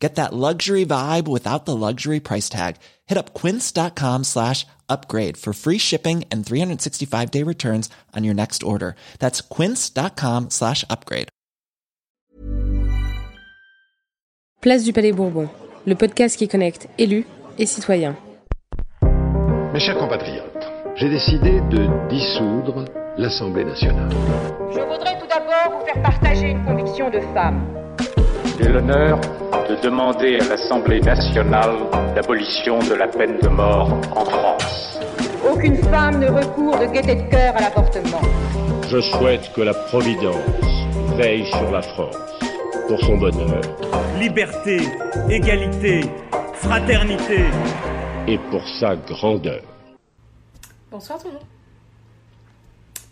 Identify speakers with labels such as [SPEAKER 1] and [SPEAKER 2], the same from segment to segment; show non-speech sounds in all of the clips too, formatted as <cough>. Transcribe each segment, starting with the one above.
[SPEAKER 1] Get that luxury vibe without the luxury price tag. Hit up quince.com slash upgrade for free shipping and 365 day returns on your next order. That's quince.com slash upgrade.
[SPEAKER 2] Place du Palais Bourbon, le podcast qui connecte élus et citoyens.
[SPEAKER 3] Mes chers compatriotes, j'ai décidé de dissoudre l'Assemblée nationale.
[SPEAKER 4] Je voudrais tout d'abord vous faire partager une conviction de femme.
[SPEAKER 5] J'ai l'honneur de demander à l'Assemblée nationale l'abolition de la peine de mort en France.
[SPEAKER 4] Aucune femme ne recourt de gaieté de cœur à l'avortement.
[SPEAKER 6] Je souhaite que la Providence veille sur la France pour son bonheur
[SPEAKER 7] liberté, égalité, fraternité.
[SPEAKER 6] et pour sa grandeur.
[SPEAKER 2] Bonsoir tout le monde.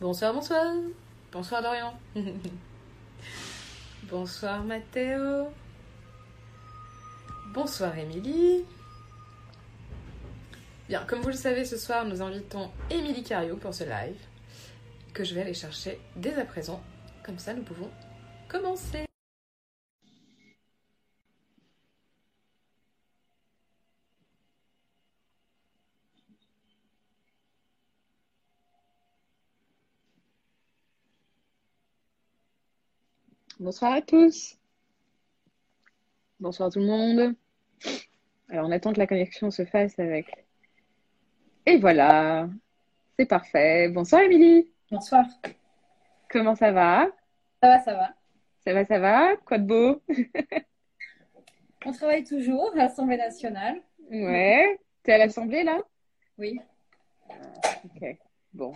[SPEAKER 2] Bonsoir, bonsoir. Bonsoir Dorian. <laughs> bonsoir Mathéo. Bonsoir Émilie. Bien, comme vous le savez, ce soir nous invitons Émilie Cario pour ce live que je vais aller chercher dès à présent. Comme ça, nous pouvons commencer.
[SPEAKER 8] Bonsoir à tous. Bonsoir tout le monde. Alors on attend que la connexion se fasse avec. Et voilà, c'est parfait. Bonsoir Émilie.
[SPEAKER 9] Bonsoir.
[SPEAKER 8] Comment ça va?
[SPEAKER 9] Ça va, ça va.
[SPEAKER 8] Ça va, ça va? Quoi de beau? <laughs>
[SPEAKER 9] On travaille toujours à l'Assemblée nationale.
[SPEAKER 8] Ouais. T'es à l'Assemblée là?
[SPEAKER 9] Oui.
[SPEAKER 8] Ok. Bon.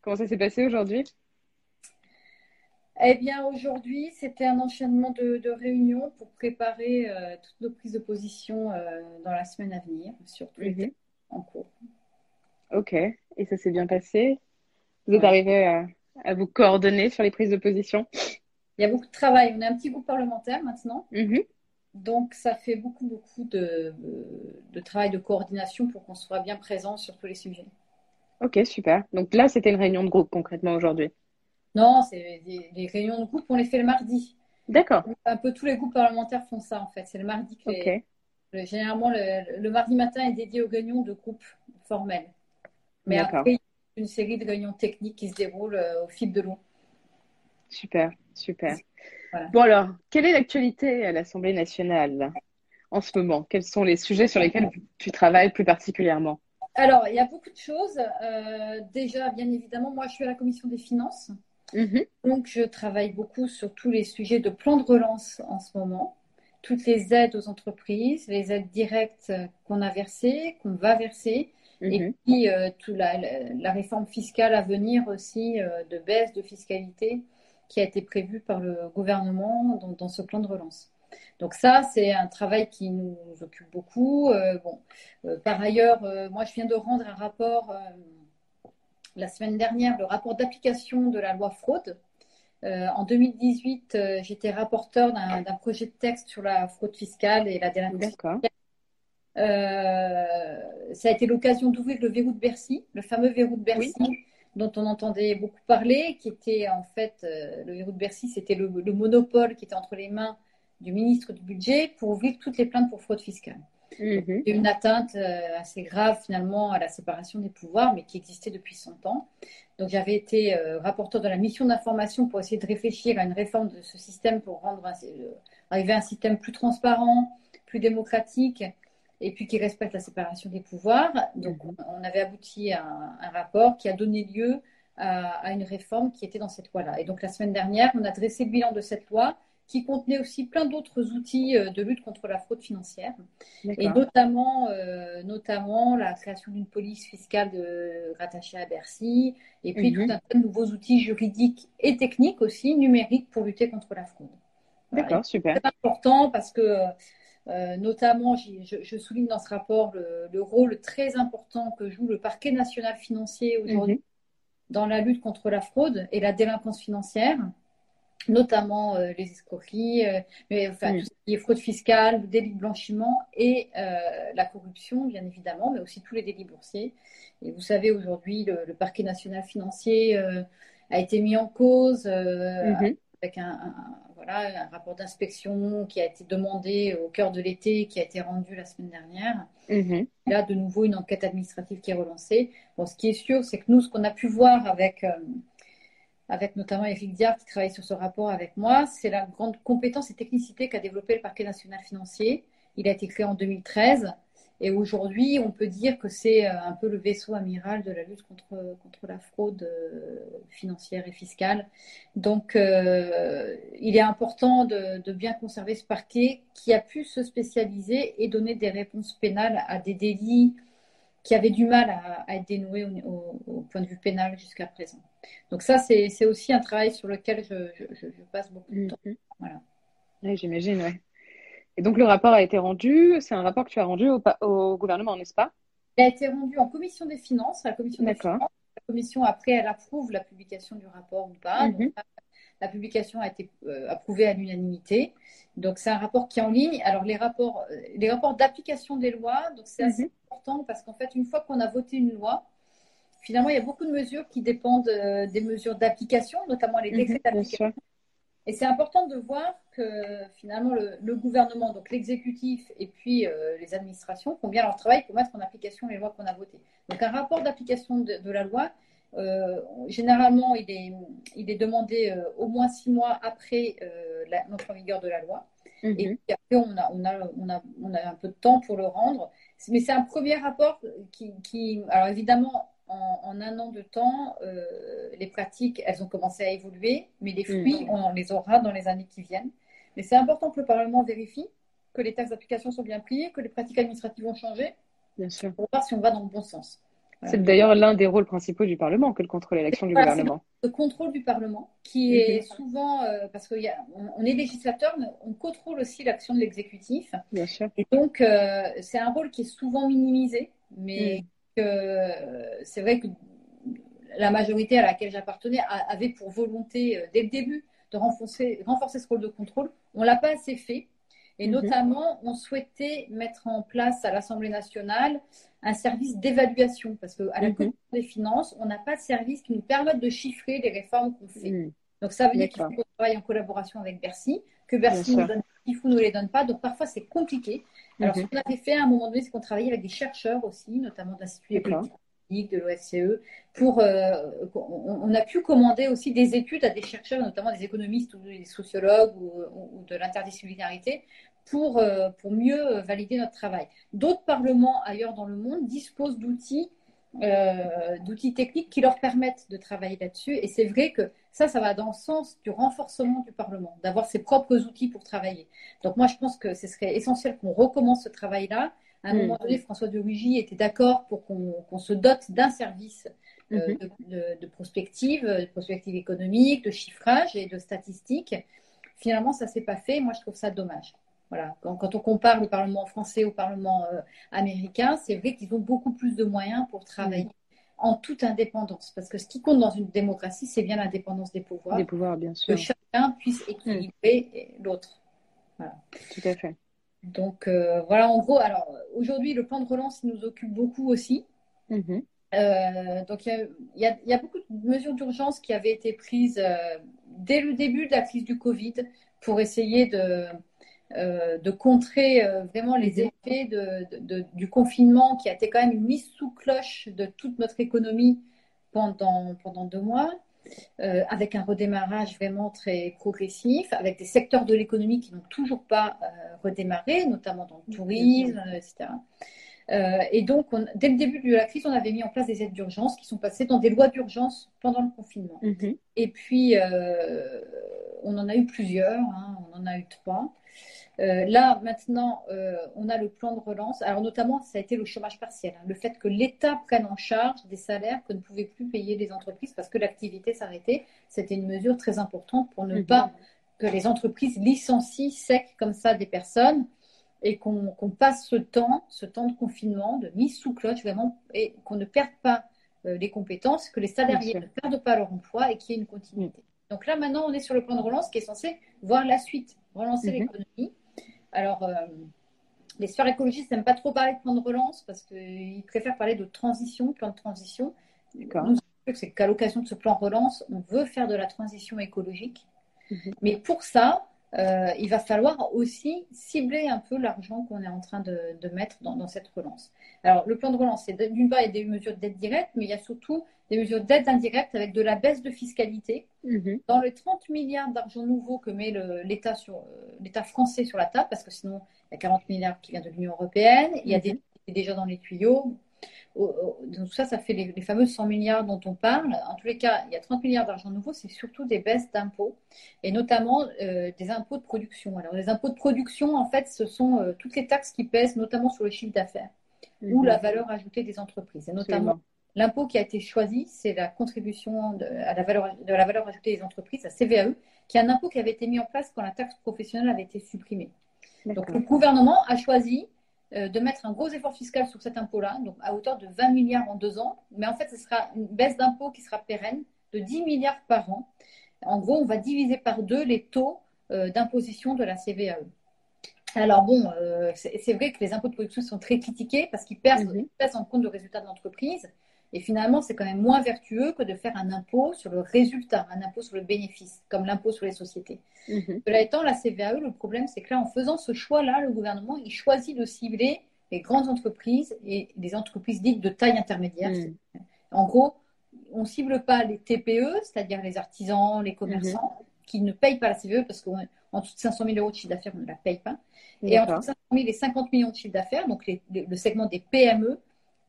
[SPEAKER 8] Comment ça s'est passé aujourd'hui?
[SPEAKER 9] Eh bien, aujourd'hui, c'était un enchaînement de, de réunions pour préparer euh, toutes nos prises de position euh, dans la semaine à venir, sur tous les thèmes en cours.
[SPEAKER 8] Ok. Et ça s'est bien passé? Vous êtes
[SPEAKER 9] Ouais.
[SPEAKER 8] arrivé à, à vous coordonner sur les prises de position?
[SPEAKER 9] Il y a beaucoup de travail. On est un petit groupe parlementaire maintenant,
[SPEAKER 8] Mhm.
[SPEAKER 9] donc ça fait beaucoup, beaucoup de, de travail de coordination pour qu'on soit bien présent sur tous les sujets.
[SPEAKER 8] Ok, super. Donc là, c'était une réunion de groupe concrètement aujourd'hui?
[SPEAKER 9] Non, c'est des, des réunions de groupe, on les fait le mardi.
[SPEAKER 8] D'accord.
[SPEAKER 9] Un peu tous les groupes parlementaires font ça en fait. C'est le mardi que les. Le- Généralement, le, le mardi matin est dédié aux réunions de groupe formels. Mais
[SPEAKER 8] D'accord.
[SPEAKER 9] après, il y a une série de réunions techniques qui se déroulent euh, au fil de l'eau.
[SPEAKER 8] Super, super.
[SPEAKER 9] Voilà.
[SPEAKER 8] Bon alors, quelle est l'actualité à l'Assemblée nationale en ce moment? Quels sont les sujets sur lesquels tu travailles plus particulièrement?
[SPEAKER 9] Alors, il y a beaucoup de choses. Euh, déjà, bien évidemment, moi, je suis à la commission des finances.
[SPEAKER 8] Mhm.
[SPEAKER 9] Donc, je travaille beaucoup sur tous les sujets de plan de relance en ce moment. Toutes les aides aux entreprises, les aides directes qu'on a versées, qu'on va verser, et
[SPEAKER 8] Mhm.
[SPEAKER 9] puis euh, toute la, la- la réforme fiscale à venir aussi, euh, de baisse de fiscalité qui a été prévue par le gouvernement dans, dans ce plan de relance. Donc ça, c'est un travail qui nous occupe beaucoup. Euh, bon, par ailleurs, moi, je viens de rendre un rapport la semaine dernière, le rapport d'application de la loi fraude. Euh, en 2018, euh, j'étais rapporteur d'un projet de texte sur la fraude fiscale et la délinquance euh, ça a été l'occasion d'ouvrir le verrou de Bercy, le fameux verrou de Bercy dont on entendait beaucoup parler, qui était en fait euh, le verrou de Bercy, c'était le, le monopole qui était entre les mains du ministre du budget pour ouvrir toutes les plaintes pour fraude fiscale.
[SPEAKER 8] Mhm.
[SPEAKER 9] C'est une atteinte euh, assez grave finalement à la séparation des pouvoirs, mais qui existait depuis 100 ans. Donc j'avais été euh, rapporteur de la mission d'information pour essayer de réfléchir à une réforme de ce système pour rendre un- euh, arriver à un système plus transparent, plus démocratique, et puis qui respecte la séparation des pouvoirs. Donc on, on avait abouti à un, un rapport qui a donné lieu à, à une réforme qui était dans cette loi-là. Et donc la semaine dernière, on a dressé le bilan de cette loi qui contenait aussi plein d'autres outils euh, de lutte contre la fraude financière et notamment, euh, notamment la création d'une police fiscale de, rattachée à Bercy, et puis
[SPEAKER 8] Mhm.
[SPEAKER 9] tout un tas de nouveaux outils juridiques et techniques aussi, numériques, pour lutter contre la fraude. Voilà.
[SPEAKER 8] D'accord, super.
[SPEAKER 9] C'est important parce que, euh, notamment, je, je souligne dans ce rapport le, le rôle très important que joue le parquet national financier aujourd'hui, dans la lutte contre la fraude et la délinquance financière, notamment euh, les escroqueries, euh, mais, enfin,
[SPEAKER 8] Mm.
[SPEAKER 9] tout ce qui est fraude fiscale, le délit de blanchiment et euh, la corruption, bien évidemment, mais aussi tous les délits boursiers. Et vous savez, aujourd'hui, le, le parquet national financier a été mis en cause
[SPEAKER 8] Mhm.
[SPEAKER 9] avec un, un- voilà, un rapport d'inspection qui a été demandé au cœur de l'été, qui a été rendu la semaine dernière.
[SPEAKER 8] Mhm.
[SPEAKER 9] Là, de nouveau, une enquête administrative qui est relancée. Bon, ce qui est sûr, c'est que nous, ce qu'on a pu voir avec, avec notamment Eric Diard, qui travaille sur ce rapport avec moi, c'est la grande compétence et technicité qu'a développé le parquet national financier. Il a été créé en 2013. Et aujourd'hui, on peut dire que c'est euh, un peu le vaisseau amiral de la lutte contre, contre la fraude euh, financière et fiscale. Donc, euh, il est important de, de bien conserver ce parquet qui a pu se spécialiser et donner des réponses pénales à des délits qui avaient du mal à, à être dénoués au, point de vue pénal jusqu'à présent. Donc ça, c'est aussi un travail sur lequel je, je- je- je passe beaucoup de temps.
[SPEAKER 8] Mhm.
[SPEAKER 9] Voilà.
[SPEAKER 8] Oui, j'imagine, ouais. Et donc le rapport a été rendu, c'est un rapport que tu as rendu au, gouvernement, n'est-ce pas?
[SPEAKER 9] Il a été rendu en commission des finances, la commission des finances. La commission, après, elle approuve la publication du rapport ou pas. Donc, la publication a été euh, approuvée à l'unanimité. Donc, c'est un rapport qui est en ligne. Alors, les rapports, euh, les rapports d'application des lois, donc c'est assez
[SPEAKER 8] Mhm.
[SPEAKER 9] important parce qu'en fait, une fois qu'on a voté une loi, finalement, il y a beaucoup de mesures qui dépendent euh, des mesures d'application, notamment les
[SPEAKER 8] Mhm,
[SPEAKER 9] décrets d'application. Et c'est important de voir que finalement le, le gouvernement, donc l'exécutif et puis euh, les administrations font bien leur travail pour mettre en application les lois qu'on a votées. Donc un rapport d'application de, de la loi, généralement il est, il est demandé euh, au moins six mois après euh, l'entrée en vigueur de la loi. Et
[SPEAKER 8] Mhm.
[SPEAKER 9] puis après, on a, on, a, on, a, on a un peu de temps pour le rendre. Mais c'est un premier rapport qui, qui alors évidemment, en, en un an de temps, euh, les pratiques, elles ont commencé à évoluer, mais les fruits, on les aura dans les années qui viennent. Mais c'est important que le Parlement vérifie que les taxes d'application sont bien prises, que les pratiques administratives ont changé,
[SPEAKER 8] Bien sûr.
[SPEAKER 9] pour voir si on va dans le bon sens.
[SPEAKER 8] C'est d'ailleurs l'un des rôles principaux du Parlement que le contrôle et l'action du
[SPEAKER 9] Voilà,
[SPEAKER 8] gouvernement.
[SPEAKER 9] le contrôle du Parlement, qui est souvent, euh, parce qu'on on est législateur, mais on contrôle aussi l'action de l'exécutif.
[SPEAKER 8] Bien sûr.
[SPEAKER 9] Et donc, euh, c'est un rôle qui est souvent minimisé, mais que euh, c'est vrai que la majorité à laquelle j'appartenais avait pour volonté, dès le début, de renforcer, renforcer ce rôle de contrôle. On ne l'a pas assez fait. Et
[SPEAKER 8] Mhm.
[SPEAKER 9] notamment, on souhaitait mettre en place à l'Assemblée nationale un service d'évaluation, parce qu'à la
[SPEAKER 8] Mhm.
[SPEAKER 9] Commission des finances, on n'a pas de service qui nous permette de chiffrer les réformes qu'on fait.
[SPEAKER 8] Mhm.
[SPEAKER 9] Donc ça veut dire qu'il faut qu'on travaille en collaboration avec Bercy, que Bercy
[SPEAKER 8] Bien
[SPEAKER 9] nous donne des chiffres ou ne les donne pas. Donc parfois c'est compliqué. Alors ce qu'on avait fait à un moment donné, c'est qu'on travaillait avec des chercheurs aussi, notamment de l'Institut des politiques de l'OFCE, pour euh, on, on a pu commander aussi des études à des chercheurs, notamment des économistes ou des sociologues ou, ou de l'interdisciplinarité, pour, euh, pour mieux valider notre travail. D'autres parlements ailleurs dans le monde disposent d'outils euh, d'outils techniques qui leur permettent de travailler là-dessus. Et c'est vrai que ça, ça va dans le sens du renforcement du Parlement, d'avoir ses propres outils pour travailler. Donc moi, je pense que ce serait essentiel qu'on recommence ce travail-là. À un
[SPEAKER 8] Mm.
[SPEAKER 9] moment donné, François de Rugy était d'accord pour qu'on qu'on se dote d'un service euh,
[SPEAKER 8] Mhm.
[SPEAKER 9] de, de- de prospective, de prospective économique, de chiffrage et de statistiques. Finalement, ça s'est pas fait. Moi, je trouve ça dommage. Voilà. Quand, quand on compare le Parlement français au Parlement euh, américain, c'est vrai qu'ils ont beaucoup plus de moyens pour travailler en toute indépendance. Parce que ce qui compte dans une démocratie, c'est bien l'indépendance des pouvoirs,
[SPEAKER 8] Des pouvoirs, bien sûr.
[SPEAKER 9] que chacun puisse équilibrer l'autre. Voilà.
[SPEAKER 8] Tout à fait.
[SPEAKER 9] Donc euh, voilà, en gros, alors aujourd'hui, le plan de relance il nous occupe beaucoup aussi.
[SPEAKER 8] Mhm.
[SPEAKER 9] Euh, donc, il y a, y y beaucoup de mesures d'urgence qui avaient été prises dès le début de la crise du Covid pour essayer de, euh, de contrer euh, vraiment les effets de, de- de- du confinement qui a été quand même une mise sous cloche de toute notre économie pendant, pendant deux mois. euh, avec un redémarrage vraiment très progressif, avec des secteurs de l'économie qui n'ont toujours pas redémarré, notamment dans le tourisme, etc. Et donc, on- dès le début de la crise, on avait mis en place des aides d'urgence qui sont passées dans des lois d'urgence pendant le confinement.
[SPEAKER 8] Mhm.
[SPEAKER 9] Et puis, on en a eu plusieurs, hein, on en a eu trois. Euh, là, maintenant, euh, on a le plan de relance. Alors, notamment, ça a été le chômage partiel. hein. le fait que l'État prenne en charge des salaires que ne pouvaient plus payer les entreprises parce que l'activité s'arrêtait. C'était une mesure très importante pour ne
[SPEAKER 8] Mhm.
[SPEAKER 9] pas que les entreprises licencient sec comme ça des personnes et qu'on passe ce temps, ce temps de confinement, de mise sous cloche vraiment, et qu'on ne perde pas euh, les compétences, que les salariés ne perdent pas leur emploi et qu'il y ait une continuité. Donc là, maintenant, on est sur le plan de relance qui est censé voir la suite, relancer
[SPEAKER 8] Mhm.
[SPEAKER 9] l'économie. Alors, euh, les sphères écologistes n'aiment pas trop parler de plan de relance parce qu'ils préfèrent parler de transition, plan de transition.
[SPEAKER 8] D'accord.
[SPEAKER 9] Nous, c'est qu'à l'occasion de ce plan relance, on veut faire de la transition écologique.
[SPEAKER 8] Mhm.
[SPEAKER 9] Mais pour ça, euh, il va falloir aussi cibler un peu l'argent qu'on est en train de, de mettre dans, dans cette relance. Alors, le plan de relance, c'est d'une part, il y a des mesures d'aide directe, mais il y a surtout des mesures d'aide indirecte avec de la baisse de fiscalité.
[SPEAKER 8] Mhm.
[SPEAKER 9] Dans les 30 milliards d'argent nouveau que met l'État euh, l'État français sur la table, parce que sinon, il y a 40 milliards qui viennent de l'Union européenne, il y a
[SPEAKER 8] Mhm.
[SPEAKER 9] des est déjà dans les tuyaux. Donc ça, ça fait les, les fameux 100 milliards dont on parle. En tous les cas, il y a 30 milliards d'argent nouveau, c'est surtout des baisses d'impôts, et notamment euh, des impôts de production. Alors les impôts de production, en fait, ce sont euh, toutes les taxes qui pèsent notamment sur le chiffre d'affaires ou
[SPEAKER 8] Mhm.
[SPEAKER 9] la valeur ajoutée des entreprises, et notamment. L'impôt qui a été choisi, c'est la contribution de, à la valeur, de la valeur ajoutée des entreprises, la CVAE, qui est un impôt qui avait été mis en place quand la taxe professionnelle avait été supprimée. Donc le gouvernement a choisi de mettre un gros effort fiscal sur cet impôt-là, donc à hauteur de 20 milliards en deux ans, mais en fait ce sera une baisse d'impôt qui sera pérenne de 10 milliards par an. En gros, on va diviser par deux les taux euh, d'imposition de la CVAE. Alors bon, euh, c'est vrai que les impôts de production sont très critiqués parce qu'ils ils pèsent en compte le résultat de l'entreprise. Et finalement, c'est quand même moins vertueux que de faire un impôt sur le résultat, un impôt sur le bénéfice, comme l'impôt sur les sociétés.
[SPEAKER 8] Mhm.
[SPEAKER 9] Cela étant, la CVAE, le problème, c'est que là, en faisant ce choix-là, le gouvernement, il choisit de cibler les grandes entreprises et les entreprises dites de taille intermédiaire.
[SPEAKER 8] Mhm.
[SPEAKER 9] En gros, on cible pas les TPE, c'est-à-dire les artisans, les commerçants, qui ne payent pas la CVAE parce qu'en dessous de 500 000 euros de chiffre d'affaires, on ne la paye pas. Et entre
[SPEAKER 8] D'accord.
[SPEAKER 9] 500 000 et 50 millions de chiffre d'affaires, donc les- les- le segment des PME,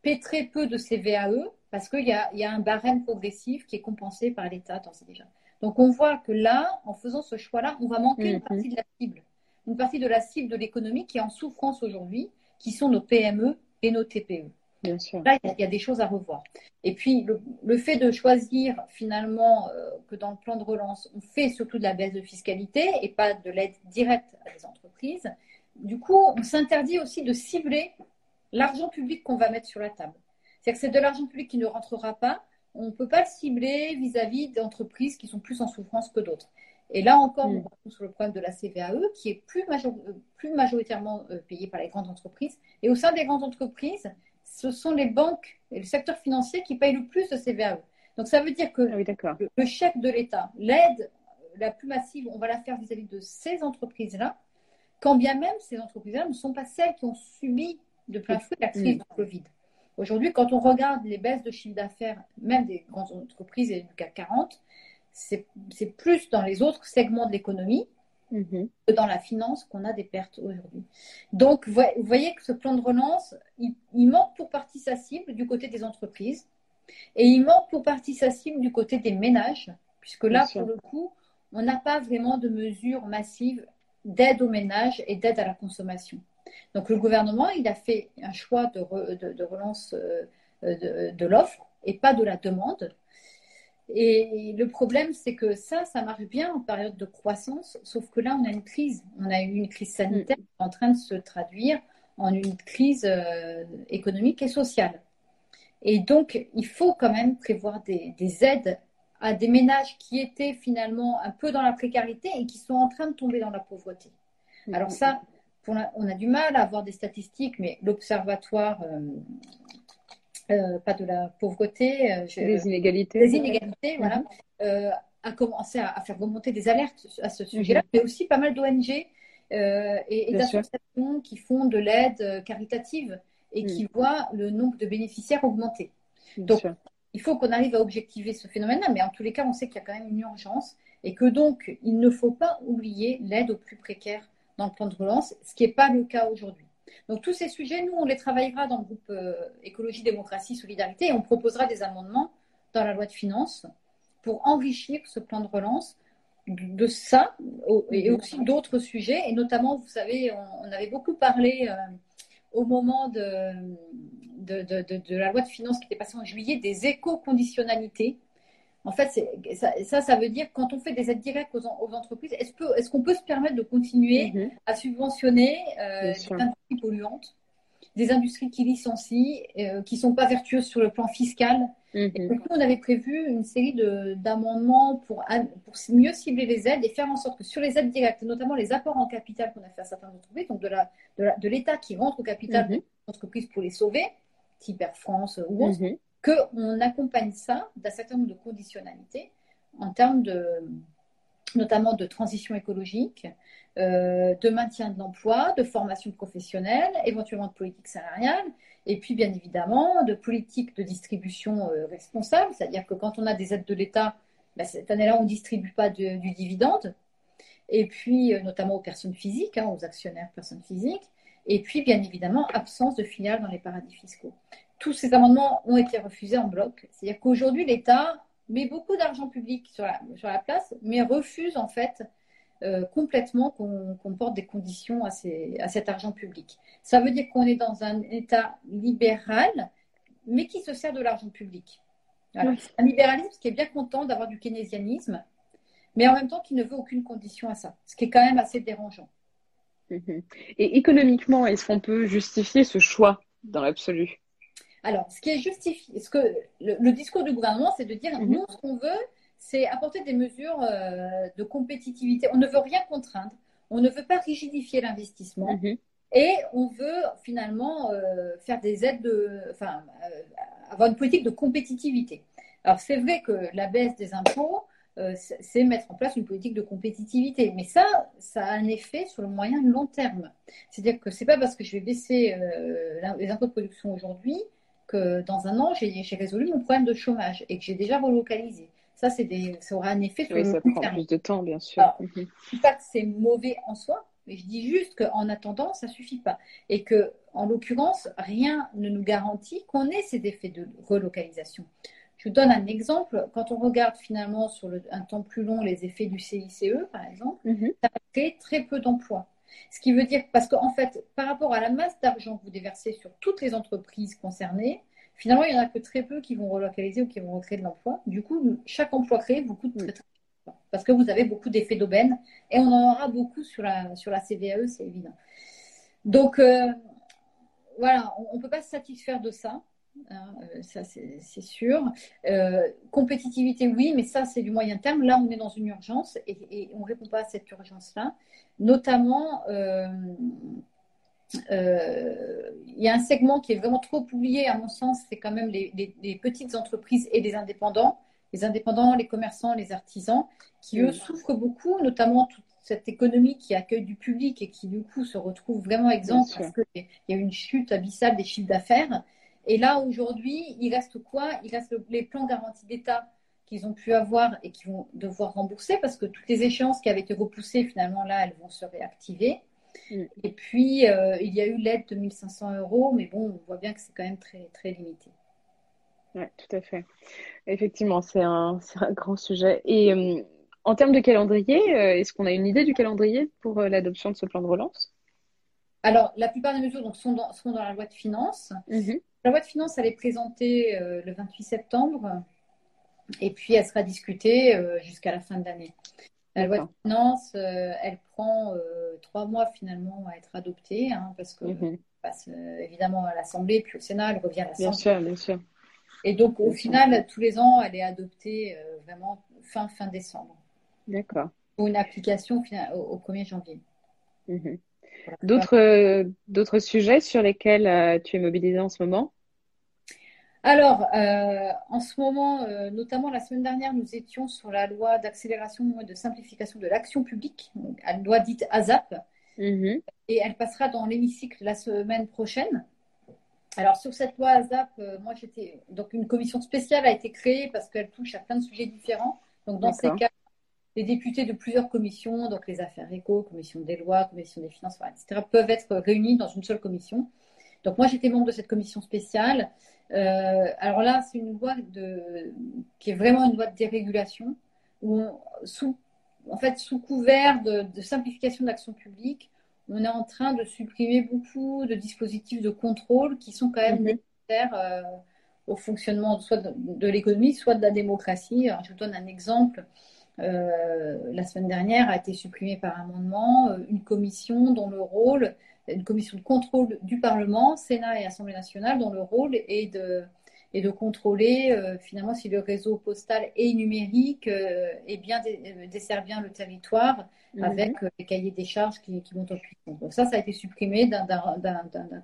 [SPEAKER 9] paie très peu de CVAE parce qu'il y a, il y a un barème progressif qui est compensé par l'État déjà. Donc on voit que là, en faisant ce choix-là, on va manquer une
[SPEAKER 8] Mhm.
[SPEAKER 9] partie de la cible. Une partie de la cible de l'économie qui est en souffrance aujourd'hui, qui sont nos PME et nos TPE.
[SPEAKER 8] Bien sûr.
[SPEAKER 9] Là, il y a- il y, a des choses à revoir. Et puis, le, le fait de choisir finalement euh, que dans le plan de relance, on fait surtout de la baisse de fiscalité et pas de l'aide directe à des entreprises, du coup, on s'interdit aussi de cibler l'argent public qu'on va mettre sur la table. C'est-à-dire que c'est de l'argent public qui ne rentrera pas. On ne peut pas le cibler vis-à-vis d'entreprises qui sont plus en souffrance que d'autres. Et là encore,
[SPEAKER 8] Mm.
[SPEAKER 9] on retrouve sur le problème de la CVAE, qui est plus, major- euh, plus majoritairement euh, payée par les grandes entreprises. Et au sein des grandes entreprises, ce sont les banques et le secteur financier qui payent le plus de CVAE. Donc ça veut dire que
[SPEAKER 8] Ah oui,
[SPEAKER 9] le, le chèque de l'État, l'aide la plus massive, on va la faire vis-à-vis de ces entreprises-là, quand bien même ces entreprises-là ne sont pas celles qui ont subi de plein fouet la crise
[SPEAKER 8] Mm.
[SPEAKER 9] du Covid. Aujourd'hui, quand on regarde les baisses de chiffre d'affaires, même des grandes entreprises et du CAC 40, c'est plus dans les autres segments de l'économie
[SPEAKER 8] Mhm.
[SPEAKER 9] que dans la finance qu'on a des pertes aujourd'hui. Donc, vous voyez- que ce plan de relance, il, il manque pour partie sa cible du côté des entreprises et il manque pour partie sa cible du côté des ménages, puisque là, pour le coup, on n'a pas vraiment de mesures massives d'aide aux ménages et d'aide à la consommation. Donc, le gouvernement, il a fait un choix de, re- de- de relance euh, de, de l'offre et pas de la demande. Et le problème, c'est que ça, ça marche bien en période de croissance, sauf que là, on a une crise. On a eu une crise sanitaire qui est en train de se traduire en une crise euh, économique et sociale. Et donc, il faut quand même prévoir des, des aides à des ménages qui étaient finalement un peu dans la précarité et qui sont en train de tomber dans la pauvreté. Alors ça, pour la- on a du mal à avoir des statistiques, mais l'observatoire, euh, euh, pas de la pauvreté, euh, je-
[SPEAKER 8] Les inégalités.
[SPEAKER 9] des inégalités, voilà, euh, a commencé à, à faire remonter des alertes à ce sujet-là, mais aussi pas mal d'ONG euh, et, d'associations qui font de l'aide caritative et qui voient le nombre de bénéficiaires augmenter.
[SPEAKER 8] Bien
[SPEAKER 9] Donc,
[SPEAKER 8] sûr.
[SPEAKER 9] il faut qu'on arrive à objectiver ce phénomène-là, mais en tous les cas, on sait qu'il y a quand même une urgence et que donc, il ne faut pas oublier l'aide aux plus précaires dans le plan de relance, ce qui n'est pas le cas aujourd'hui. Donc, tous ces sujets, nous, on les travaillera dans le groupe euh, Écologie, Démocratie, Solidarité et on proposera des amendements dans la loi de finances pour enrichir ce plan de relance de ça et
[SPEAKER 8] Mhm.
[SPEAKER 9] aussi d'autres sujets. Et notamment, vous savez, on, on avait beaucoup parlé euh, au moment de, de, de- de- de la loi de finances qui était passée en juillet des éco-conditionnalités. En fait, ça, ça, ça veut dire quand on fait des aides directes aux, en- aux entreprises, est-ce qu'on peut se permettre de continuer
[SPEAKER 8] Mhm.
[SPEAKER 9] à subventionner euh, des industries polluantes, des industries qui licencient, euh, qui ne sont pas vertueuses sur le plan fiscal?
[SPEAKER 8] Mhm.
[SPEAKER 9] Et donc, nous, on avait prévu une série de- d'amendements pour, pour mieux cibler les aides et faire en sorte que sur les aides directes, notamment les apports en capital qu'on a fait à certaines entreprises, donc de la- de la- de l'État qui rentre au capital
[SPEAKER 8] Mhm.
[SPEAKER 9] des entreprises pour les sauver, type Air France ou autre. Qu'on accompagne ça d'un certain nombre de conditionnalités en termes de, notamment de transition écologique, euh, de maintien de l'emploi, de formation professionnelle, éventuellement de politique salariale, et puis bien évidemment de politique de distribution euh, responsable, c'est-à-dire que quand on a des aides de l'État, ben, cette année-là, on ne distribue pas du dividende, et puis euh, notamment aux personnes physiques, hein, aux actionnaires personnes physiques, et puis bien évidemment absence de filiales dans les paradis fiscaux. Tous ces amendements ont été refusés en bloc, c'est-à-dire qu'aujourd'hui l'État met beaucoup d'argent public sur la, sur la place, mais refuse en fait euh, complètement qu'on porte des conditions à, ces- à cet argent public. Ça veut dire qu'on est dans un État libéral, mais qui se sert de l'argent public. Voilà.
[SPEAKER 8] Oui.
[SPEAKER 9] Un libéralisme qui est bien content d'avoir du keynésianisme, mais en même temps qui ne veut aucune condition à ça, ce qui est quand même assez dérangeant.
[SPEAKER 8] Mhm. Et économiquement, est-ce qu'on peut justifier ce choix dans l'absolu?
[SPEAKER 9] Alors, ce qui est justifié, ce que le, le discours du gouvernement, c'est de dire
[SPEAKER 8] Mhm.
[SPEAKER 9] nous, ce qu'on veut, c'est apporter des mesures euh, de compétitivité. On ne veut rien contraindre, on ne veut pas rigidifier l'investissement.
[SPEAKER 8] Mhm.
[SPEAKER 9] Et on veut finalement euh, faire des aides, de, enfin, euh, avoir une politique de compétitivité. Alors c'est vrai que la baisse des impôts, euh, c'est mettre en place une politique de compétitivité, mais ça, ça a un effet sur le moyen et le long terme. C'est-à-dire que c'est pas parce que je vais baisser euh, les impôts de production aujourd'hui que dans un an j'ai résolu mon problème de chômage et que j'ai déjà relocalisé. Ça, des, ça aura un effet sur
[SPEAKER 8] Oui,
[SPEAKER 9] le
[SPEAKER 8] ça prend
[SPEAKER 9] terme.
[SPEAKER 8] plus de temps, bien sûr.
[SPEAKER 9] Alors,
[SPEAKER 8] Mhm.
[SPEAKER 9] Je dis pas que c'est mauvais en soi, mais je dis juste qu'en attendant, ça suffit pas. Et que, en l'occurrence, rien ne nous garantit qu'on ait ces effets de relocalisation. Je vous donne un exemple. Quand on regarde finalement sur le- un temps plus long les effets du CICE, par exemple,
[SPEAKER 8] Mhm.
[SPEAKER 9] ça crée très peu d'emplois. Ce qui veut dire, parce qu'en fait, par rapport à la masse d'argent que vous déversez sur toutes les entreprises concernées, finalement, il n'y en a que très peu qui vont relocaliser ou qui vont recréer de l'emploi. Du coup, chaque emploi créé vous coûte très, très. Parce que vous avez beaucoup d'effets d'aubaine et on en aura beaucoup sur la, sur la CVAE, c'est évident. Donc, euh, voilà, on ne peut pas se satisfaire de ça. hein, euh, ça, c'est sûr. Euh, compétitivité, oui, mais ça, c'est du moyen terme. Là, on est dans une urgence et, on ne répond pas à cette urgence-là. Notamment, il y a un segment qui est vraiment trop oublié, à mon sens, c'est quand même les, les- les petites entreprises et les indépendants. Les indépendants, les commerçants, les artisans, qui eux
[SPEAKER 8] Mm.
[SPEAKER 9] souffrent beaucoup, notamment toute cette économie qui accueille du public et qui du coup se retrouve vraiment exempt
[SPEAKER 8] Bien
[SPEAKER 9] parce qu'il y a une chute abyssale des chiffres d'affaires. Et là, aujourd'hui, il reste quoi? Il reste le- les plans garantis d'État qu'ils ont pu avoir et qu'ils vont devoir rembourser parce que toutes les échéances qui avaient été repoussées, finalement, là, elles vont se réactiver.
[SPEAKER 8] Mm.
[SPEAKER 9] Et puis, euh, il y a eu l'aide de 1500 euros, mais bon, on voit bien que c'est quand même très, très limité.
[SPEAKER 8] Oui, tout à fait. Effectivement, c'est un, un grand sujet. Et euh, en termes de calendrier, euh, est-ce qu'on a une idée du calendrier pour l'adoption de ce plan de relance?
[SPEAKER 9] Alors, la plupart des mesures donc, sont, dans, sont dans la loi de finances.
[SPEAKER 8] Mhm.
[SPEAKER 9] La loi de finances, elle est présentée le 28 septembre et puis elle sera discutée jusqu'à la fin de l'année. La loi de finances, euh, elle prend euh, trois mois finalement à être adoptée hein, parce que
[SPEAKER 8] Mhm.
[SPEAKER 9] elle passe euh, évidemment à l'Assemblée, puis au Sénat, elle revient à
[SPEAKER 8] Bien
[SPEAKER 9] l'Assemblée.
[SPEAKER 8] sûr, bien sûr.
[SPEAKER 9] Et donc, au
[SPEAKER 8] Bien sûr.
[SPEAKER 9] final, tous les ans, elle est adoptée vraiment fin, fin décembre
[SPEAKER 8] D'accord.
[SPEAKER 9] pour une application au, au 1er janvier.
[SPEAKER 8] Mhm.
[SPEAKER 9] Voilà.
[SPEAKER 8] D'autres, d'autres sujets sur lesquels tu es mobilisé en ce moment?
[SPEAKER 9] Alors, euh, en ce moment, euh, notamment la semaine dernière, nous étions sur la loi d'accélération et de simplification de l'action publique, donc, la loi dite ASAP,
[SPEAKER 8] Mhm.
[SPEAKER 9] et elle passera dans l'hémicycle la semaine prochaine. Alors, sur cette loi ASAP, euh, moi j'étais. Donc, une commission spéciale a été créée parce qu'elle touche à plein de sujets différents. Donc, dans ces cas, les députés de plusieurs commissions, donc les affaires éco, commission des lois, commission des finances, etc., peuvent être réunis dans une seule commission. Donc, moi j'étais membre de cette commission spéciale. Euh, alors là, c'est une loi de, qui est vraiment une loi de dérégulation, où on- sous, en fait, sous couvert de, de simplification de l'action publique, on est en train de supprimer beaucoup de dispositifs de contrôle qui sont quand même
[SPEAKER 8] Mhm.
[SPEAKER 9] nécessaires euh, au fonctionnement soit de, de l'économie, soit de la démocratie. Alors, je vous donne un exemple. Euh, la semaine dernière a été supprimée par amendement une commission dont le rôle, une commission de contrôle du Parlement, Sénat et Assemblée nationale, dont le rôle est de, et de contrôler euh, finalement si le réseau postal et numérique euh, est bien euh, dessert bien le territoire
[SPEAKER 8] Mhm.
[SPEAKER 9] avec les cahiers des charges qui, qui montent en puissance. Donc ça, ça a été supprimé d'un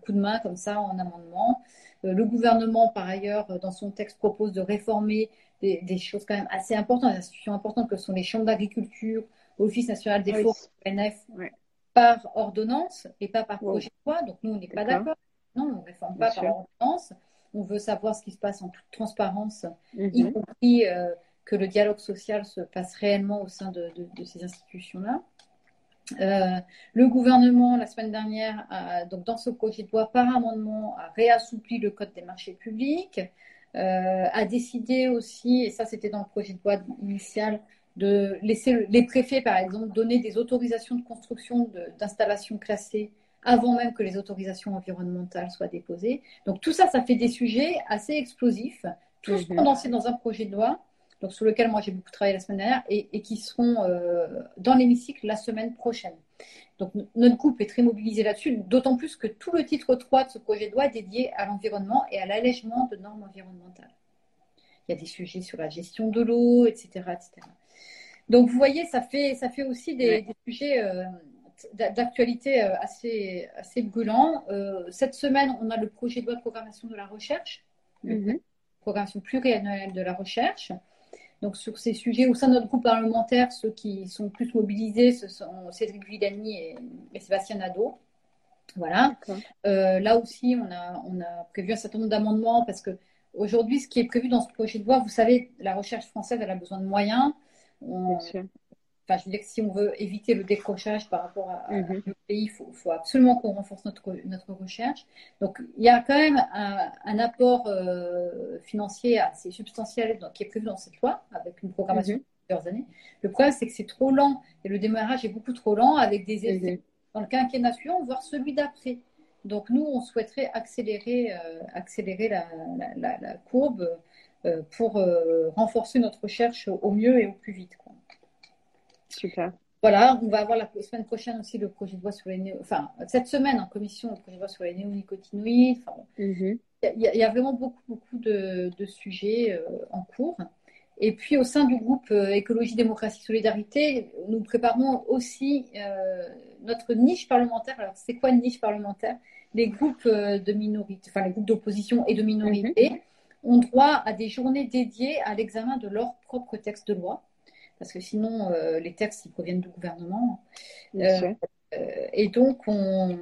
[SPEAKER 9] coup de main comme ça en amendement. le gouvernement, par ailleurs, dans son texte, propose de réformer des, des choses quand même assez importantes, des institutions importantes que sont les chambres d'agriculture, l'Office national des
[SPEAKER 8] Oui.
[SPEAKER 9] forêts, l'ONF,
[SPEAKER 8] Ouais.
[SPEAKER 9] Par ordonnance et pas par projet de loi. Donc nous, on n'est pas
[SPEAKER 8] D'accord.
[SPEAKER 9] Non, on ne réforme
[SPEAKER 8] Bien
[SPEAKER 9] pas
[SPEAKER 8] sûr.
[SPEAKER 9] par ordonnance. On veut savoir ce qui se passe en toute transparence, y
[SPEAKER 8] Mhm.
[SPEAKER 9] compris euh, que le dialogue social se passe réellement au sein de, de- de ces institutions-là. Euh, le gouvernement, la semaine dernière, a, donc dans ce projet de loi, par amendement, a réassoupli le code des marchés publics, euh, a décidé aussi, et ça c'était dans le projet de loi initial, de laisser le- les préfets, par exemple, donner des autorisations de construction d'installations classées avant même que les autorisations environnementales soient déposées. Donc tout ça, ça fait des sujets assez explosifs, tous
[SPEAKER 8] Mhm.
[SPEAKER 9] condensés dans un projet de loi, donc sur lequel moi j'ai beaucoup travaillé la semaine dernière, et, et qui seront euh, dans l'hémicycle la semaine prochaine. Donc notre groupe est très mobilisé là-dessus, d'autant plus que tout le titre 3 de ce projet de loi est dédié à l'environnement et à l'allègement de normes environnementales. Il y a des sujets sur la gestion de l'eau, etc., etc. Donc vous voyez, ça fait, ça fait aussi des,
[SPEAKER 8] Ouais.
[SPEAKER 9] des sujets euh, d'a- d'actualité euh, assez, assez brûlants. Euh, cette semaine, on a le projet de loi de programmation de la recherche,
[SPEAKER 8] Mhm.
[SPEAKER 9] programmation pluriannuelle de la recherche. Donc sur ces sujets, au sein de notre groupe parlementaire, ceux qui sont plus mobilisés, ce sont Cédric Villani et, et Sébastien Nadeau. Voilà. Euh, là aussi, on a, on a prévu un certain nombre d'amendements parce que aujourd'hui, ce qui est prévu dans ce projet de loi, vous savez, la recherche française, elle a besoin de moyens. On-. Enfin, je veux dire que si on veut éviter le décrochage par rapport à, à
[SPEAKER 8] Mhm.
[SPEAKER 9] notre pays, il faut, faut absolument qu'on renforce notre, notre recherche. Donc, il y a quand même un, un apport euh, financier assez substantiel qui est prévu dans cette loi, avec une programmation
[SPEAKER 8] Mhm.
[SPEAKER 9] de plusieurs années. Le problème, c'est que c'est trop lent et le démarrage est beaucoup trop lent avec des effets dans le quinquennat suivant, voire celui d'après. Donc, nous, on souhaiterait accélérer, euh, accélérer la, la, la- la courbe pour euh, renforcer notre recherche au mieux et au plus vite. Quoi.
[SPEAKER 8] Super.
[SPEAKER 9] Voilà, on va avoir la semaine prochaine aussi le projet de loi sur les néo... enfin cette semaine en commission le projet de loi sur les néonicotinoïdes. Enfin,
[SPEAKER 8] Mhm.
[SPEAKER 9] il y, a- il y a vraiment beaucoup beaucoup de, de sujets euh, en cours. Et puis au sein du groupe euh, écologie, démocratie, solidarité, nous préparons aussi euh, notre niche parlementaire. Alors c'est quoi une niche parlementaire? Les groupes euh, de minorité, enfin les groupes d'opposition et de minorité ont droit à des journées dédiées à l'examen de leur propre texte de loi parce que sinon, euh, les textes, ils proviennent du gouvernement. Euh. Euh, et donc, on,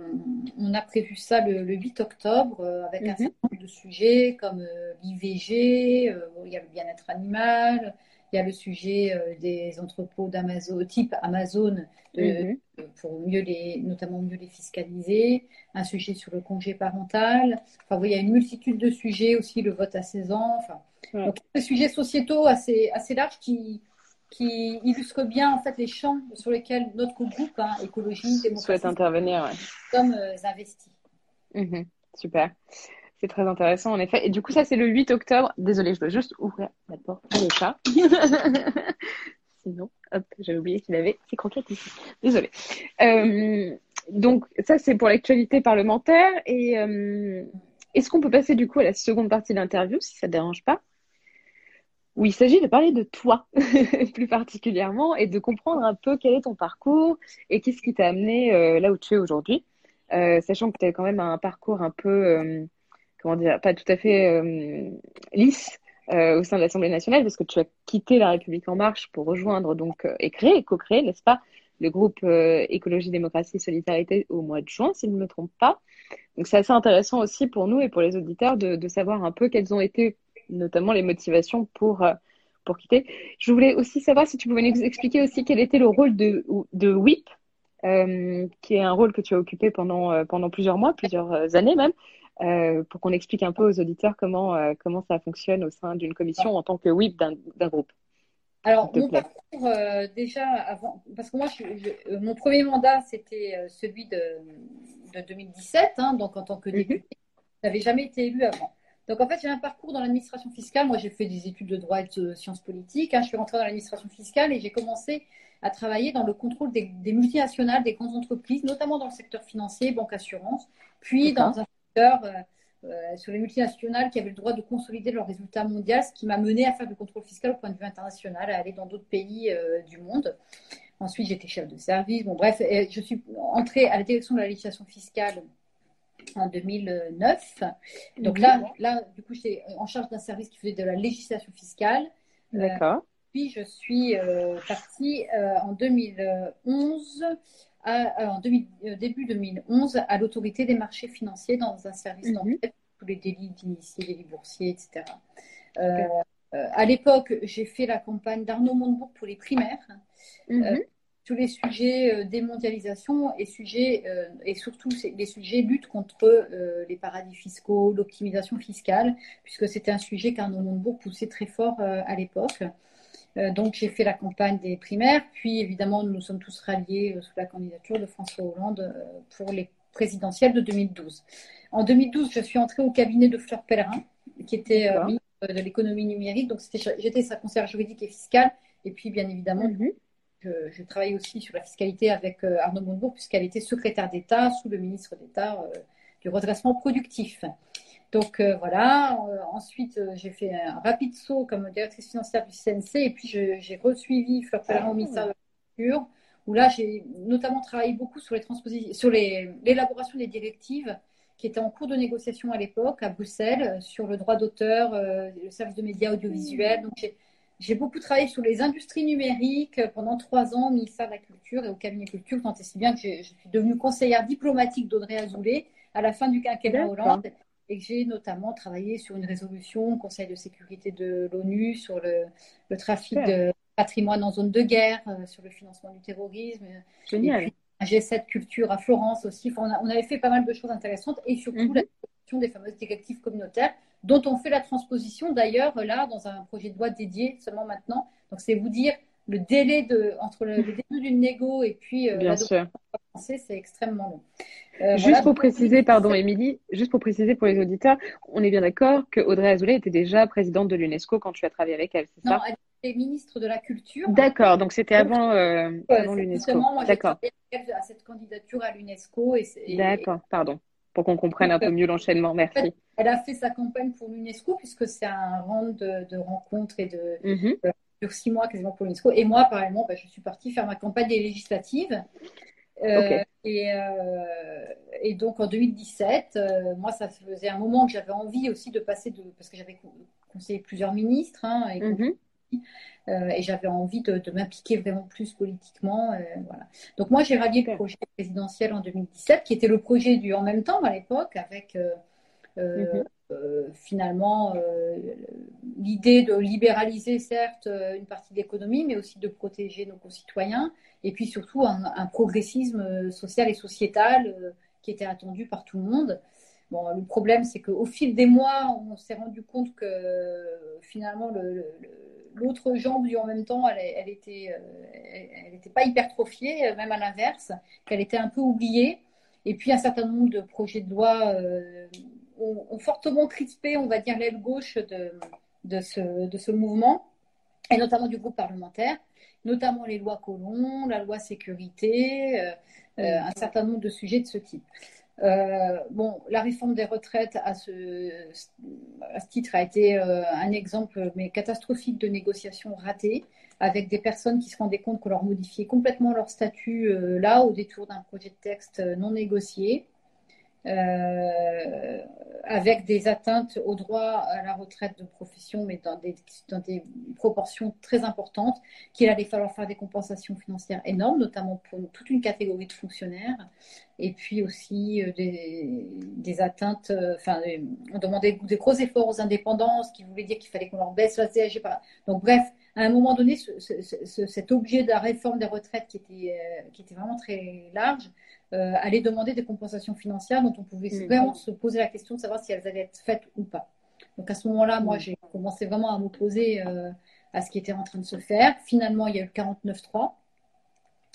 [SPEAKER 9] on a prévu ça le, le 8 octobre euh, avec un
[SPEAKER 8] Mhm.
[SPEAKER 9] certain nombre de sujets comme l'IVG, il y a le bien-être animal, il y a le sujet euh, des entrepôts d'Amazon, type Amazon, de-
[SPEAKER 8] Mhm.
[SPEAKER 9] pour mieux les, notamment mieux les fiscaliser, un sujet sur le congé parental. Enfin, oui, il y a une multitude de sujets aussi, le vote à 16 ans. Enfin, donc, des sujets sociétaux assez, assez larges qui, qui illustrent bien en fait les champs sur lesquels notre groupe, hein, écologie,
[SPEAKER 8] Souhaite
[SPEAKER 9] démocratie,
[SPEAKER 8] intervenir, ouais.
[SPEAKER 9] sommes euh, investis.
[SPEAKER 8] Mhm. Super. C'est très intéressant, en effet. Et du coup, ça, c'est le 8 octobre. Désolée, je dois juste ouvrir la porte pour le chat. <laughs> Sinon, hop, j'avais oublié qu'il avait ses croquettes ici. Désolée. Euh, donc, ça, c'est pour l'actualité parlementaire. Et euh, est-ce qu'on peut passer, du coup, à la seconde partie de l'interview, si ça ne dérange pas? Où il s'agit de parler de toi, <laughs> plus particulièrement, et de comprendre un peu quel est ton parcours et qu'est-ce qui t'a amené euh, là où tu es aujourd'hui. Sachant que tu as quand même un parcours un peu, comment dire, pas tout à fait euh, lisse euh, au sein de l'Assemblée nationale, parce que tu as quitté La République En Marche pour rejoindre donc euh, et créer, co-créer, n'est-ce pas, le groupe euh, Écologie, Démocratie, Solidarité au mois de juin, si je ne me trompe pas. Donc c'est assez intéressant aussi pour nous et pour les auditeurs de, savoir un peu quelles ont été notamment les motivations pour, pour quitter. Je voulais aussi savoir si tu pouvais nous expliquer aussi quel était le rôle de, de WIP, qui est un rôle que tu as occupé pendant, pendant plusieurs mois, plusieurs années même, euh, pour qu'on explique un peu aux auditeurs comment, euh, comment ça fonctionne au sein d'une commission en tant que WIP d'un groupe.
[SPEAKER 9] Alors, mon parcours, euh, déjà, avant, parce que moi, je, je- mon premier mandat, c'était celui de, de 2017, hein, donc en tant que
[SPEAKER 8] Mhm.
[SPEAKER 9] député. Je n'avais jamais été élu avant. Donc, en fait, j'ai un parcours dans l'administration fiscale. Moi, j'ai fait des études de droit et de sciences politiques. hein. Je suis rentrée dans l'administration fiscale et j'ai commencé à travailler dans le contrôle des, des multinationales, des grandes entreprises, notamment dans le secteur financier, banque, assurance, puis dans un euh, euh, sur les multinationales qui avaient le droit de consolider leurs résultats mondiaux, ce qui m'a mené à faire du contrôle fiscal au point de vue international, à aller dans d'autres pays euh, du monde. Ensuite, j'étais chef de service. Bon, bref, je suis entrée à la direction de la législation fiscale en 2009. Donc là, là, du coup, j'étais en charge d'un service qui faisait de la législation fiscale.
[SPEAKER 8] D'accord.
[SPEAKER 9] puis, je suis partie en 2011 en début 2011 à l'autorité des marchés financiers dans un service mhm. d'enquête tous les délits d'initiés, délits boursiers, etc. Euh, euh, à l'époque, j'ai fait la campagne d'Arnaud Montebourg pour les primaires. Mhm. Euh, tous les sujets démondialisation et, sujets, et surtout les sujets lutte contre les paradis fiscaux, l'optimisation fiscale, puisque c'était un sujet qu'Arnaud Montebourg poussait très fort à l'époque. Euh, donc j'ai fait la campagne des primaires, puis évidemment nous sommes tous ralliés euh, sous la candidature de François Hollande euh, pour les présidentielles de 2012. En 2012, je suis entrée au cabinet de Fleur Pellerin, qui était ministre de l'économie numérique. Donc j'étais sa conseillère juridique et fiscale. Et puis bien évidemment, mhm. je, travaille aussi sur la fiscalité avec Arnaud Montebourg, puisqu'elle était secrétaire d'État sous le ministre d'État du redressement productif. Donc euh, voilà, euh, ensuite euh, j'ai fait un rapide saut comme directrice financière du CNC et puis j'ai resuivi Fleur Pellerin au ministère de la Culture où là j'ai notamment travaillé beaucoup sur les sur l'élaboration des directives qui étaient en cours de négociation à l'époque à Bruxelles sur le droit d'auteur, le service de médias audiovisuels. Donc j'ai beaucoup travaillé sur les industries numériques pendant trois ans au ministère de la Culture et au cabinet Culture, tant et si bien que je, suis devenue conseillère diplomatique d'Audrey Azoulay à la fin du quinquennat Hollande et que j'ai notamment travaillé sur une résolution au Conseil de sécurité de l'ONU sur le, trafic de patrimoine en zone de guerre, euh, sur le financement du terrorisme.
[SPEAKER 8] Génial.
[SPEAKER 9] un G7 culture à Florence aussi. on, avait fait pas mal de choses intéressantes et surtout mhm. la question des fameuses directives communautaires dont on fait la transposition d'ailleurs là dans un projet de loi dédié seulement maintenant. Donc c'est vous dire le délai de, entre le, début d'une négo et puis euh,
[SPEAKER 8] sûr.
[SPEAKER 9] c'est extrêmement long.
[SPEAKER 8] Euh, juste pour préciser, pardon Émilie, juste pour préciser pour les auditeurs, on est bien d'accord que Audrey Azoulay était déjà présidente de l'UNESCO quand tu as travaillé avec elle, c'est ça
[SPEAKER 9] Non, elle était ministre de la Culture.
[SPEAKER 8] D'accord, donc c'était avant, euh, avant l'UNESCO.
[SPEAKER 9] D'accord. à cette candidature à l'UNESCO.
[SPEAKER 8] D'accord, pardon, pour qu'on comprenne un peu mieux l'enchaînement, merci.
[SPEAKER 9] elle a fait sa campagne pour l'UNESCO puisque c'est un round de, rencontres et de, mhm six mois quasiment pour l'UNESCO. Et moi, apparemment, bah, je suis partie faire ma campagne des législatives. Euh, et, euh, et, donc en 2017, euh, moi, ça faisait un moment que j'avais envie aussi de passer de. Parce que j'avais conseillé plusieurs ministres, hein, et, mhm. et j'avais envie de, m'impliquer vraiment plus politiquement. voilà. Donc moi, j'ai rallié le projet présidentiel en 2017, qui était le projet du en même temps à l'époque, avec. Mhm. Euh, finalement euh, l'idée de libéraliser certes euh, une partie de l'économie, mais aussi de protéger nos concitoyens, et puis surtout un, progressisme social et sociétal qui était attendu par tout le monde. Bon, le problème, c'est qu'au fil des mois, on s'est rendu compte que finalement, l'autre jambe du en même temps, elle, elle était, elle n'était pas hypertrophiée, même à l'inverse, qu'elle était un peu oubliée. Et puis, un certain nombre de projets de loi ont, fortement crispé, on va dire, l'aile gauche de, de, ce, de ce mouvement, et notamment du groupe parlementaire, notamment les lois Colomb, la loi sécurité, euh, euh, un certain nombre de sujets de ce type. Euh, bon, la réforme des retraites à ce, à ce titre a été un exemple mais catastrophique de négociation ratée avec des personnes qui se rendaient compte qu'on leur modifiait complètement leur statut là au détour d'un projet de texte non négocié. Euh, avec des atteintes au droit à la retraite de profession, mais dans des, proportions très importantes, qu'il allait falloir faire des compensations financières énormes, notamment pour toute une catégorie de fonctionnaires, et puis aussi euh, des, des atteintes, euh, enfin, on demandait des gros efforts aux indépendants, ce qui voulait dire qu'il fallait qu'on leur baisse la CSG. Donc, bref, à un moment donné, cet objet de la réforme des retraites qui était, qui était vraiment très large, euh, aller demander des compensations financières dont on pouvait mm. vraiment se poser la question de savoir si elles allaient être faites ou pas. Donc à ce moment-là, moi, mm. j'ai commencé vraiment à m'opposer euh, à ce qui était en train de se faire. Finalement, il y a eu le 49-3.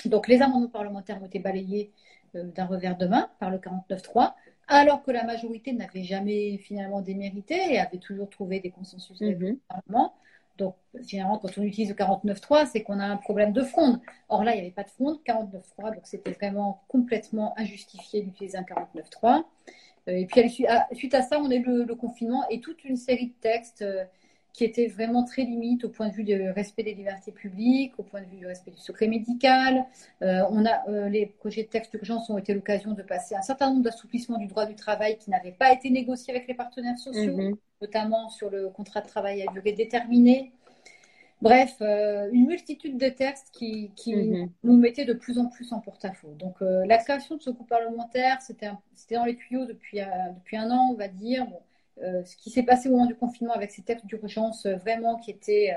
[SPEAKER 9] Donc les amendements parlementaires ont été balayés euh, d'un revers de main par le 49-3, alors que la majorité n'avait jamais finalement démérité et avait toujours trouvé des consensus avec le Parlement. Donc, généralement, quand on utilise le 49.3, c'est qu'on a un problème de fronde. Or là, il n'y avait pas de fronde, 49.3, donc c'était vraiment complètement injustifié d'utiliser un 49.3. et puis suite à ça, on a eu le, confinement et toute une série de textes qui étaient vraiment très limites au point de vue du respect des libertés publiques, au point de vue du respect du secret médical. on a, les projets de texte d'urgence ont été l'occasion de passer un certain nombre d'assouplissements du droit du travail qui n'avaient pas été négociés avec les partenaires sociaux, mhm. notamment sur le contrat de travail à durée déterminée. Bref, euh, une multitude de textes qui, mhm. nous mettaient de plus en plus en porte-à-faux. Donc, euh, la création de ce groupe parlementaire, c'était dans les tuyaux depuis, euh, depuis un an, on va dire. Ce qui s'est passé au moment du confinement avec ces textes d'urgence vraiment qui étaient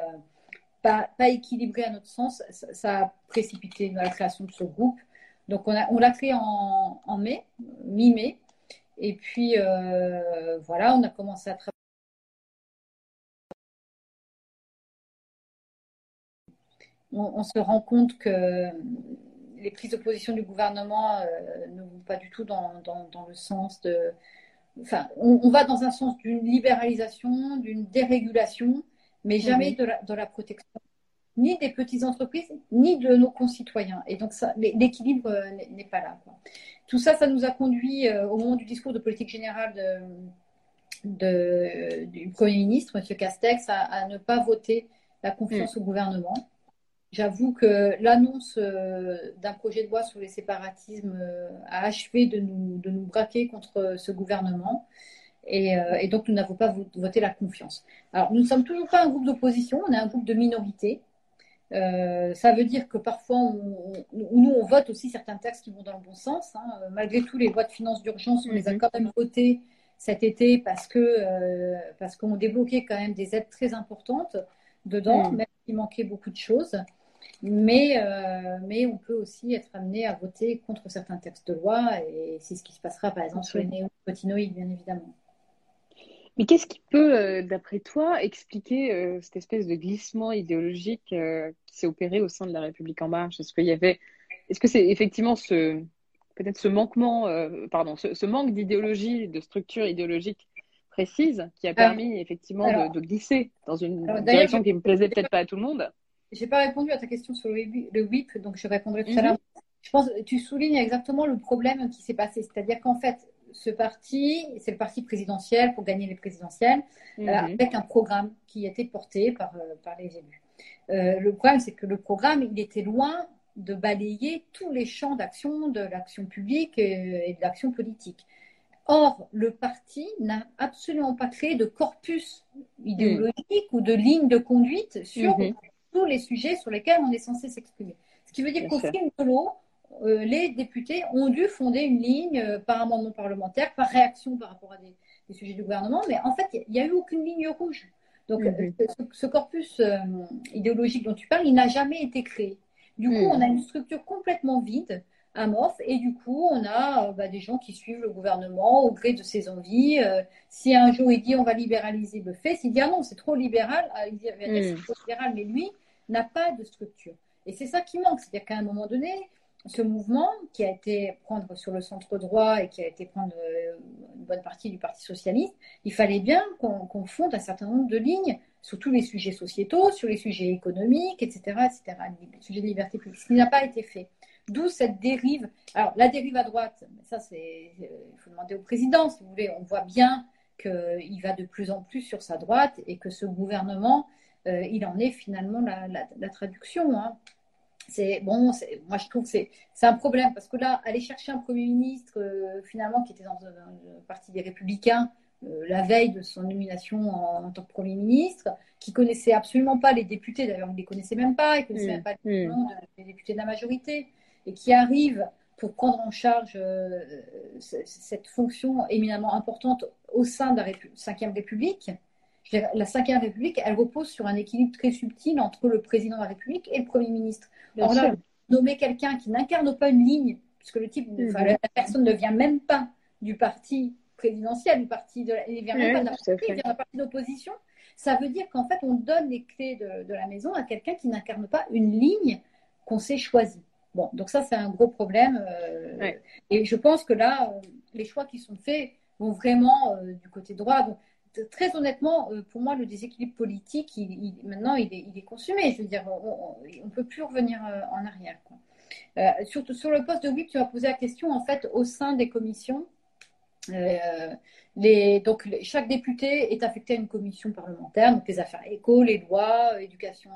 [SPEAKER 9] pas, pas, équilibrés à notre sens, ça, a précipité la création de ce groupe. Donc, on l'a créé en, mai, mi-mai. Et puis, voilà, on a commencé à travailler on, se rend compte que les prises de position du gouvernement euh, ne vont pas du tout dans, le sens de. Enfin, on, va dans un sens d'une libéralisation, d'une dérégulation, mais jamais de, la, protection ni des petites entreprises, ni de nos concitoyens. Et donc, l'équilibre euh, n'est pas là. Tout ça, ça nous a conduit euh, au moment du discours de politique générale du Premier ministre, M. Castex, à, ne pas voter la confiance mm. au gouvernement. J'avoue que l'annonce euh, d'un projet de loi sur les séparatismes euh, a achevé de nous, de nous braquer contre ce gouvernement. Et, euh, donc, nous n'avons pas voté la confiance. Alors, nous ne sommes toujours pas un groupe d'opposition, on est un groupe de minorité. ça veut dire que parfois, nous, on vote aussi certains textes qui vont dans le bon sens. Hein. Malgré tout, les lois de finances d'urgence, on les a mhm. quand même votées cet été parce que parce qu'on débloquait quand même des aides très importantes dedans, mhm. même s'il manquait beaucoup de choses. Mais, euh, mais on peut aussi être amené à voter contre certains textes de loi, et c'est ce qui se passera par exemple sur les néonicotinoïdes, bien évidemment.
[SPEAKER 8] Mais qu'est-ce qui peut, euh, d'après toi, expliquer euh, cette espèce de glissement idéologique qui s'est opéré au sein de la République en marche? Est-ce qu'il y avait, est-ce que c'est effectivement ce, peut-être ce manquement, pardon, ce, manque d'idéologie, de structure idéologique précise qui a permis effectivement de, glisser dans une direction qui ne plaisait peut-être pas à tout le monde?
[SPEAKER 9] J'ai pas répondu à ta question sur le WIP, donc je répondrai tout à mhm. l'heure. Je pense tu soulignes exactement le problème qui s'est passé. C'est-à-dire qu'en fait, ce parti, c'est le parti présidentiel pour gagner les présidentielles, mhm. euh, avec un programme qui était porté par, euh, par les élus. Euh, le problème, c'est que le programme, il était loin de balayer tous les champs d'action de l'action publique et, de l'action politique. Or, le parti n'a absolument pas créé de corpus idéologique ou de ligne de conduite sur mhm tous les sujets sur lesquels on est censé s'exprimer. Ce qui veut dire qu'au fil de l'eau, euh, les députés ont dû fonder une ligne euh, par amendement parlementaire, par réaction par rapport à des, sujets du gouvernement, mais en fait, il n'y a, eu aucune ligne rouge. Donc, mhm. euh, ce, corpus idéologique dont tu parles, il n'a jamais été créé. Du coup, on a mhm. une structure complètement vide, amorphe, et du coup, on a bah, des gens qui suivent le gouvernement au gré de ses envies. si un jour il dit on va libéraliser, le fait. S'il dit ah non, c'est trop libéral, il dit c'est trop libéral, mais lui, n'a pas de structure. Et c'est ça qui manque. C'est-à-dire qu'à un moment donné, ce mouvement qui a été prendre sur le centre droit et qui a été prendre euh, une bonne partie du Parti socialiste, il fallait bien qu'on fonde un certain nombre de lignes sur tous les sujets sociétaux, sur les sujets économiques, etc., etc., les sujets de liberté publique, ce qui n'a pas été fait. D'où cette dérive. Alors, la dérive à droite, ça, c'est, il faut demander au président, si vous voulez. On voit bien qu'il va de plus en plus sur sa droite et que ce gouvernement euh, il en est finalement la, traduction. Hein. C'est bon, moi je trouve que c'est un problème parce que là, aller chercher un premier ministre euh, finalement qui était dans le parti des Républicains euh, la veille de son nomination en, tant que Premier ministre, qui connaissait absolument pas les députés, d'ailleurs il ne les connaissait même pas, il ne connaissait même pas les noms des députés de la majorité, et qui arrive pour prendre en charge cette fonction éminemment importante au sein de la Ve République, la Ve République, elle repose sur un équilibre très subtil entre le président de la République et le Premier ministre. Or là, nommer quelqu'un qui n'incarne pas une ligne, puisque le type, mhm. la personne ne vient même pas du parti présidentiel, du parti de, il vient même pas d'un parti, d'opposition. Ça veut dire qu'en fait, on donne les clés de, la maison à quelqu'un qui n'incarne pas une ligne qu'on s'est choisie. Bon, donc ça, c'est un gros problème. Euh, et je pense que là, euh, les choix qui sont faits vont vraiment euh, du côté droit. Donc, très honnêtement, euh, pour moi, le déséquilibre politique, maintenant, il est, consumé. Je veux dire, on ne peut plus revenir euh, en arrière. Quoi. Euh, sur, le poste de WIP, tu as posé la question, en fait, au sein des commissions, donc, chaque député est affecté à une commission parlementaire, donc les affaires éco, les lois, éducation,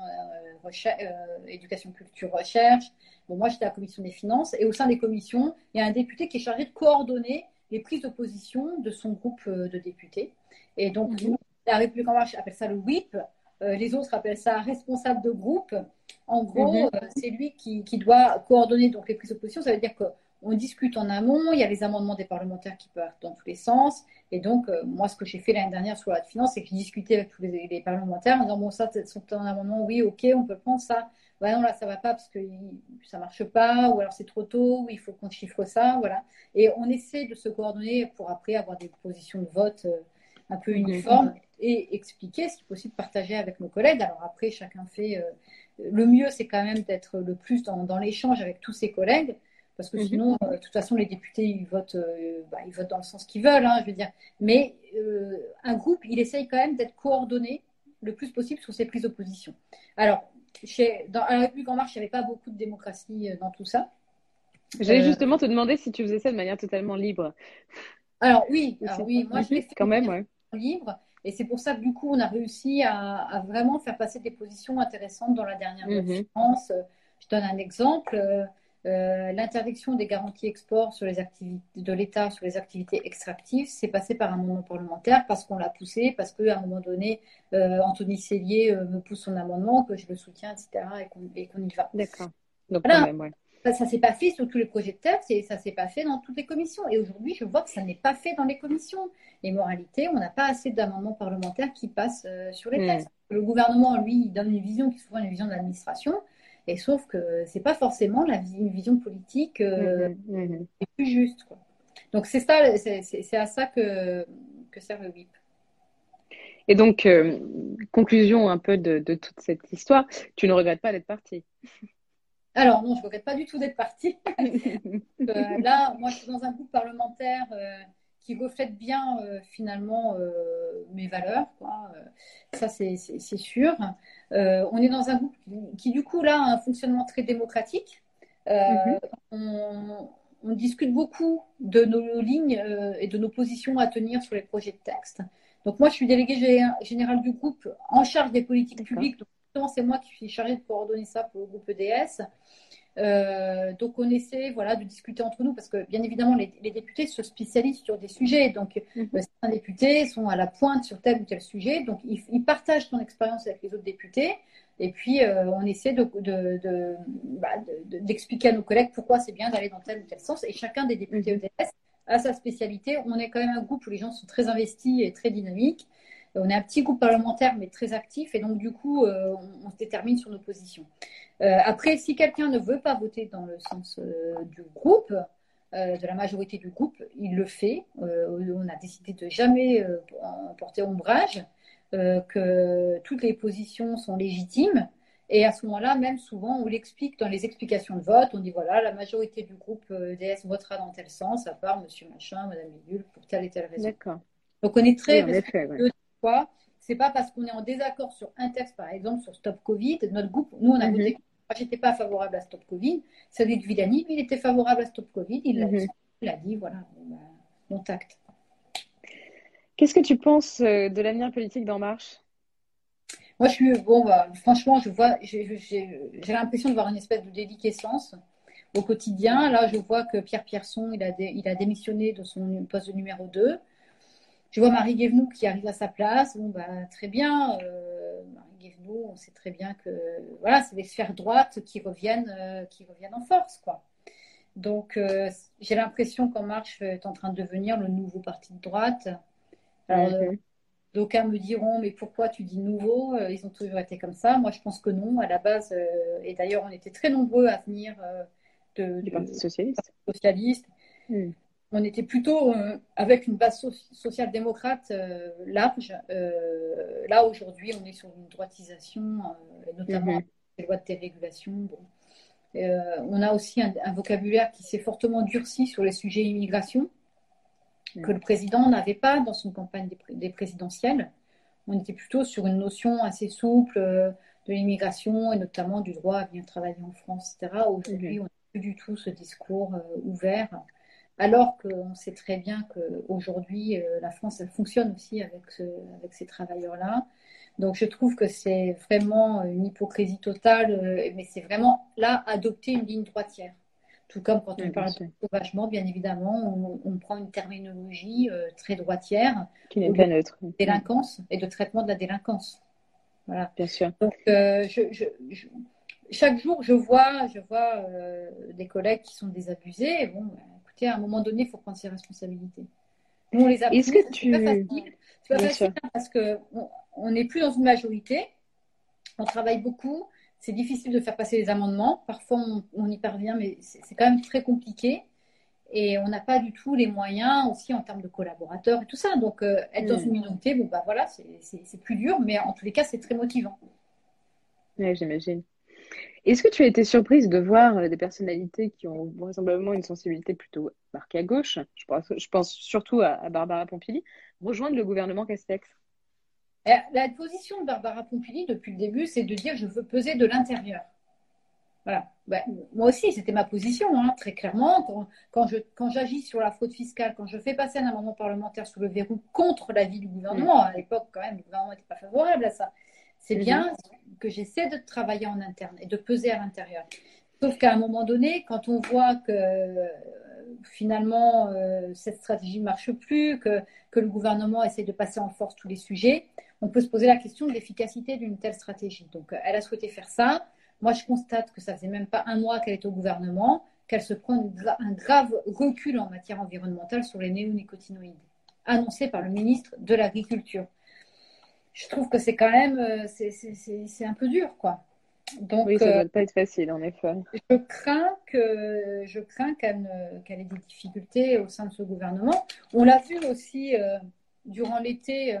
[SPEAKER 9] éducation culture, recherche. Bon, moi, j'étais à la commission des finances, et au sein des commissions, il y a un député qui est chargé de coordonner les prises de position de son groupe de députés. Et donc, mhm. la République en marche appelle ça le WIP, les autres appellent ça responsable de groupe. En gros, mhm. c'est lui qui, qui, doit coordonner donc les prises de position. Ça veut dire que on discute en amont, il y a les amendements des parlementaires qui partent dans tous les sens. Et donc, euh, moi, ce que j'ai fait l'année dernière sur la finances, c'est que j'ai discuté avec tous les, parlementaires en disant, bon, ça, c'est un amendement, oui, ok, on peut prendre ça. Bah non, là, ça va pas parce que ça marche pas, ou alors c'est trop tôt, ou il faut qu'on chiffre ça, voilà. Et on essaie de se coordonner pour après avoir des positions de vote euh, un peu uniformes et expliquer, si possible, partager avec nos collègues. Alors après, chacun fait... Euh, le mieux, c'est quand même d'être le plus dans, dans l'échange avec tous ses collègues parce que mhm. sinon, euh, de toute façon, les députés, ils votent, euh, bah, ils votent dans le sens qu'ils veulent, hein, je veux dire. Mais un groupe, il essaye quand même d'être coordonné le plus possible sur ses prises de position. Alors, chez, dans, à la République en marche, il n'y avait pas beaucoup de démocratie dans tout ça.
[SPEAKER 8] J'allais justement te demander si tu faisais ça de manière totalement libre.
[SPEAKER 9] Alors oui, oui moi je l'ai fait
[SPEAKER 8] quand même, ouais.
[SPEAKER 9] Libre. Et c'est pour ça que du coup, on a réussi à, vraiment faire passer des positions intéressantes dans la dernière mm Je donne un exemple. Euh, l'interdiction des garanties export sur les activités de l'État sur les activités extractives, c'est passé par un amendement parlementaire parce qu'on l'a poussé, parce qu'à un moment donné, euh, Anthony Cellier euh, me pousse son amendement, que je le soutiens, etc., et qu'on y va.
[SPEAKER 8] D'accord.
[SPEAKER 9] Donc, Ça, ne s'est pas fait sur tous les projets de texte et ça s'est pas fait dans toutes les commissions. Et aujourd'hui, je vois que ça n'est pas fait dans les commissions. Et moralité, on n'a pas assez d'amendements parlementaires qui passent sur les hmm. textes. Le gouvernement, lui, il donne une vision qui est souvent une vision de l'administration. Et sauf que c'est pas forcément la, une vision politique euh, mmh, mmh, mmh. plus juste. Quoi. Donc c'est ça, c'est à ça que, que sert le WIP.
[SPEAKER 8] Et donc, euh, conclusion un peu de, de, toute cette histoire, tu ne regrettes pas d'être partie
[SPEAKER 9] Alors non, je ne regrette pas du tout d'être partie. <laughs> Euh, là, moi, je suis dans un groupe parlementaire qui reflète bien finalement mes valeurs. Quoi. ça, c'est sûr. Euh, on est dans un groupe qui, du coup, là, a un fonctionnement très démocratique. Euh, mhm. on, discute beaucoup de nos lignes euh, et de nos positions à tenir sur les projets de texte. Donc, moi, je suis déléguée générale du groupe en charge des politiques publiques. Donc, c'est moi qui suis chargée de coordonner ça pour le groupe EDS. Euh, donc on essaie voilà, de discuter entre nous parce que bien évidemment les, députés se spécialisent sur des sujets. Donc mhm. euh, certains députés sont à la pointe sur tel ou tel sujet. Donc ils, partagent ton expérience avec les autres députés. Et puis euh, on essaie bah, d'expliquer de, de, à nos collègues pourquoi c'est bien d'aller dans tel ou tel sens. Et chacun des députés mhm. EDS a sa spécialité. On est quand même un groupe où les gens sont très investis et très dynamiques. On est un petit groupe parlementaire, mais très actif, et donc du coup, on, se détermine sur nos positions. Euh, après, si quelqu'un ne veut pas voter dans le sens euh, du groupe, euh, de la majorité du groupe, il le fait. on a décidé de jamais porter ombrage, que toutes les positions sont légitimes. Et à ce moment-là, même souvent, on l'explique dans les explications de vote. On dit voilà, la majorité du groupe DS votera dans tel sens, à part Monsieur Machin, Madame Bidule, pour telle et telle raison.
[SPEAKER 8] D'accord.
[SPEAKER 9] Donc on est très oui, C'est pas parce qu'on est en désaccord sur un texte, par exemple sur Stop Covid, notre groupe, nous on a mhm. voté moi, j'étais pas favorable à Stop Covid. Celui de Villani, lui, il était favorable à Stop Covid. Il l'a mhm. dit, voilà, mon tact.
[SPEAKER 8] Qu'est-ce que tu penses euh, de l'avenir politique d'En Marche?
[SPEAKER 9] Moi, je suis, bon, bah, franchement, je vois, j'ai l'impression de voir une espèce de déliquescence au quotidien. Là, je vois que Pierre Pierson, il a, il a démissionné de son poste de numéro 2. Je vois Marie Guévenoux qui arrive à sa place. Bon, bah, très bien. Euh, on sait très bien que voilà, c'est les sphères droites qui reviennent, euh, qui reviennent en force, quoi. Donc, euh, j'ai l'impression qu'En Marche est en train de devenir le nouveau parti de droite. Alors, d'aucuns me diront, mais pourquoi tu dis nouveau? Ils ont toujours été comme ça. Moi, je pense que non. À la base, et d'ailleurs, on était très nombreux à venir de,
[SPEAKER 8] du Parti socialiste.
[SPEAKER 9] socialiste. Hmm on était plutôt euh, avec une base social-démocrate euh, large. Euh, là, aujourd'hui, on est sur une droitisation, notamment mhm. les lois de dérégulation. on a aussi un, vocabulaire qui s'est fortement durci sur les sujets immigration, mhm. que le président n'avait pas dans son campagne des, présidentielles. On était plutôt sur une notion assez souple de l'immigration et notamment du droit à venir travailler en France, etc. Aujourd'hui, mhm. on n'a plus du tout ce discours ouvert alors qu'on sait très bien qu'aujourd'hui, la France, elle fonctionne aussi avec, avec ces travailleurs-là. Donc je trouve que c'est vraiment une hypocrisie totale, mais c'est vraiment là adopter une ligne droitière. Tout comme quand on parle de sauvagement, bien évidemment, on, prend une terminologie euh, très droitière.
[SPEAKER 8] Qui n'est pas neutre.
[SPEAKER 9] Délinquance et de traitement de la délinquance.
[SPEAKER 8] Voilà. Bien sûr.
[SPEAKER 9] Donc, euh, chaque jour, je vois, je vois euh, des collègues qui sont désabusés. Bon, écoutez, à un moment donné, il faut prendre ses responsabilités.
[SPEAKER 8] Nous, on les a Est-ce que tu...
[SPEAKER 9] C'est pas facile. C'est pas facile parce qu'on n'est plus dans une majorité. On travaille beaucoup c'est difficile de faire passer les amendements. Parfois, on, y parvient, mais c'est quand même très compliqué. Et on n'a pas du tout les moyens aussi en termes de collaborateurs et tout ça. Donc, euh, être dans mm. une minorité, bon, bah voilà, c'est plus dur, mais en tous les cas, c'est très motivant.
[SPEAKER 8] Oui, j'imagine. Est-ce que tu as été surprise de voir euh, des personnalités qui ont vraisemblablement une sensibilité plutôt marquée à gauche, je pense, je pense surtout à, à Barbara Pompili, rejoindre le gouvernement Castex
[SPEAKER 9] euh, la position de Barbara Pompili depuis le début, c'est de dire je veux peser de l'intérieur. Voilà. Ben, moi aussi, c'était ma position, hein, très clairement. Quand, quand j'agis sur la fraude fiscale, quand je fais passer un amendement parlementaire sous le verrou contre l'avis du gouvernement, à l'époque, quand même, le gouvernement n'était pas favorable à ça. C'est mhm. bien que j'essaie de travailler en interne et de peser à l'intérieur. Sauf qu'à un moment donné, quand on voit que finalement euh, cette stratégie ne marche plus, que, que le gouvernement essaie de passer en force tous les sujets, on peut se poser la question de l'efficacité d'une telle stratégie. Donc, euh, elle a souhaité faire ça. Moi, je constate que ça faisait même pas un mois qu'elle est au gouvernement, qu'elle se prend un grave recul en matière environnementale sur les néonicotinoïdes, annoncé par le ministre de l'Agriculture. Je trouve que c'est quand même, euh, c'est un peu dur, quoi.
[SPEAKER 8] Donc, oui, ça ne euh, doit pas être facile, en effet.
[SPEAKER 9] Je crains que je crains qu'elle ait des difficultés au sein de ce gouvernement. On l'a vu aussi durant l'été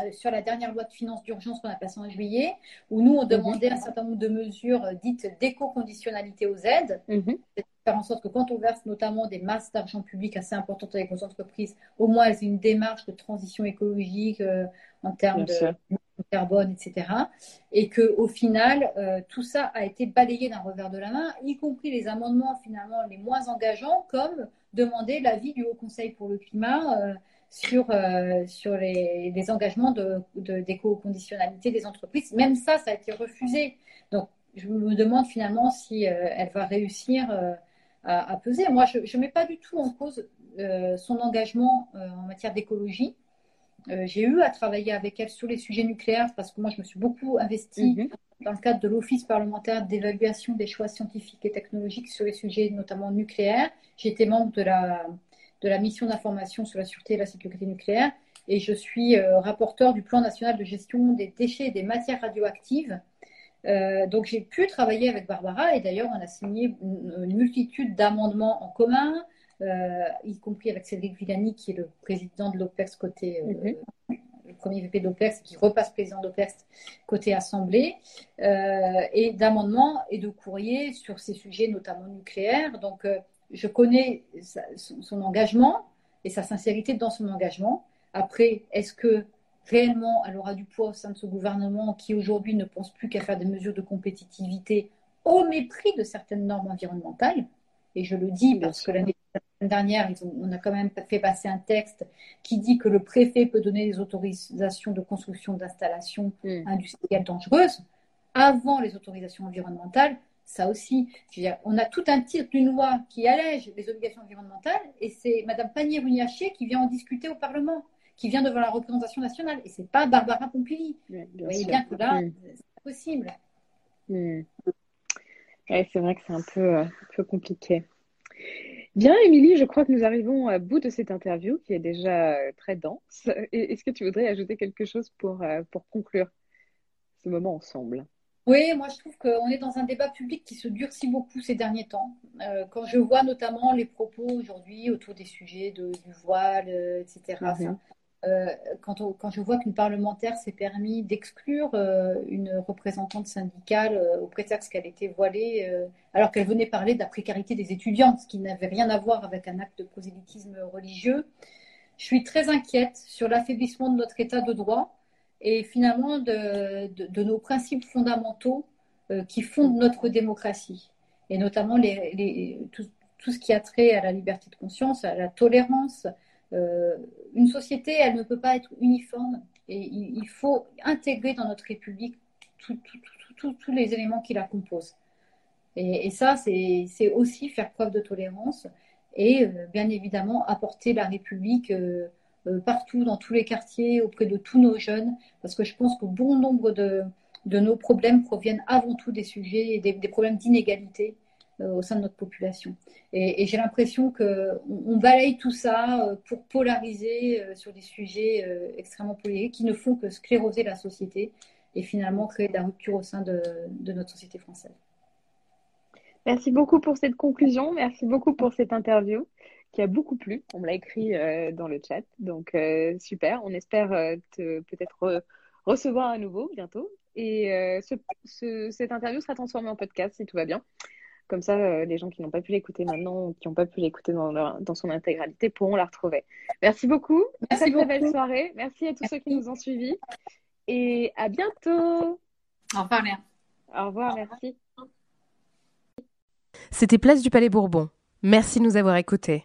[SPEAKER 9] euh, sur la dernière loi de finances d'urgence qu'on a passée en juillet, où nous, on demandait un certain nombre de mesures euh, dites d'éco-conditionnalité aux aides, mhm. Faire en sorte que quand on verse notamment des masses d'argent public assez importantes avec nos entreprises, au moins elles aient une démarche de transition écologique euh, en termes de, carbone, etc. Et qu'au final, tout ça a été balayé d'un revers de la main, y compris les amendements finalement les moins engageants, comme demander l'avis du Haut Conseil pour le climat sur, euh, sur les, les, engagements d'éco-conditionnalité de, des entreprises. Même ça, ça a été refusé. Donc, je me demande finalement si euh, elle va réussir euh, à, à, peser. Moi, je ne mets pas du tout en cause son engagement en matière d'écologie. J'ai eu à travailler avec elle sur les sujets nucléaires parce que moi, je me suis beaucoup investie mhm. dans le cadre de l'Office parlementaire d'évaluation des choix scientifiques et technologiques sur les sujets notamment nucléaires. J'étais membre de la de la mission d'information sur la sûreté et la sécurité nucléaire et je suis euh, rapporteur du plan national de gestion des déchets et des matières radioactives. Euh, donc j'ai pu travailler avec Barbara et d'ailleurs on a signé une, multitude d'amendements en commun, euh, y compris avec Cédric Villani qui est le président de l'OPEX côté mhm. le premier VP d'OPEX qui repasse président d'OPEX côté Assemblée, et d'amendements et de courriers sur ces sujets notamment nucléaires. Donc je connais son, engagement et sa sincérité dans son engagement. Après, est-ce que réellement elle aura du poids au sein de ce gouvernement qui aujourd'hui ne pense plus qu'à faire des mesures de compétitivité au mépris de certaines normes environnementales Et je le dis parce que l'année dernière, on a quand même fait passer un texte qui dit que le préfet peut donner des autorisations de construction d'installations hmm. industrielles dangereuses avant les autorisations environnementales ça aussi. on a tout un titre d'une loi qui allège les obligations environnementales et c'est Madame Pannier-Runacher qui vient en discuter au Parlement, qui vient devant la représentation nationale. Et c'est pas Barbara Pompili. Vous voyez bien que là, c'est pas possible.
[SPEAKER 8] c'est vrai que c'est un peu, euh, un peu compliqué. Bien, Émilie, je crois que nous arrivons à bout de cette interview qui est déjà euh, très dense. Est-ce que tu voudrais ajouter quelque chose pour, euh, pour conclure ce moment ensemble?
[SPEAKER 9] Oui, moi je trouve qu'on est dans un débat public qui se durcit beaucoup ces derniers temps. Euh, quand je vois notamment les propos aujourd'hui autour des sujets de, du voile, euh, etc. Euh, quand, je vois qu'une parlementaire s'est permis d'exclure une représentante syndicale au prétexte qu'elle était voilée, alors qu'elle venait parler de la précarité des étudiants, ce qui n'avait rien à voir avec un acte de prosélytisme religieux, je suis très inquiète sur l'affaiblissement de notre état de droit et finalement de, nos principes fondamentaux euh, qui fondent notre démocratie, et notamment tout ce qui a trait à la liberté de conscience, à la tolérance. Euh, une société, elle ne peut pas être uniforme et il, faut intégrer dans notre République tous les éléments qui la composent. Et, ça, c'est aussi faire preuve de tolérance et euh, bien évidemment apporter la République euh, partout, dans tous les quartiers, auprès de tous nos jeunes, parce que je pense que bon nombre de, de nos problèmes proviennent avant tout des sujets, des, des problèmes d'inégalité au sein de notre population. Et, j'ai l'impression qu'on on balaye tout ça pour polariser sur des sujets extrêmement polémiques qui ne font que scléroser la société et finalement créer de la rupture au sein de, notre société française.
[SPEAKER 8] Merci beaucoup pour cette conclusion. Merci beaucoup pour cette interview qui a beaucoup plu. On me l'a écrit euh, dans le chat. Donc, euh, super. On espère euh, te peut-être recevoir à nouveau bientôt. Et ce, ce, cette interview sera transformée en podcast si tout va bien. Comme ça, les gens qui n'ont pas pu l'écouter maintenant, qui n'ont pas pu l'écouter dans, dans son intégralité, pourront la retrouver. Merci beaucoup. Merci très, très belle soirée. Merci à tous ceux qui nous ont suivis. Et à bientôt.
[SPEAKER 9] Au revoir, Léa.
[SPEAKER 8] Au revoir, merci.
[SPEAKER 10] C'était Place du Palais Bourbon. Merci de nous avoir écoutés.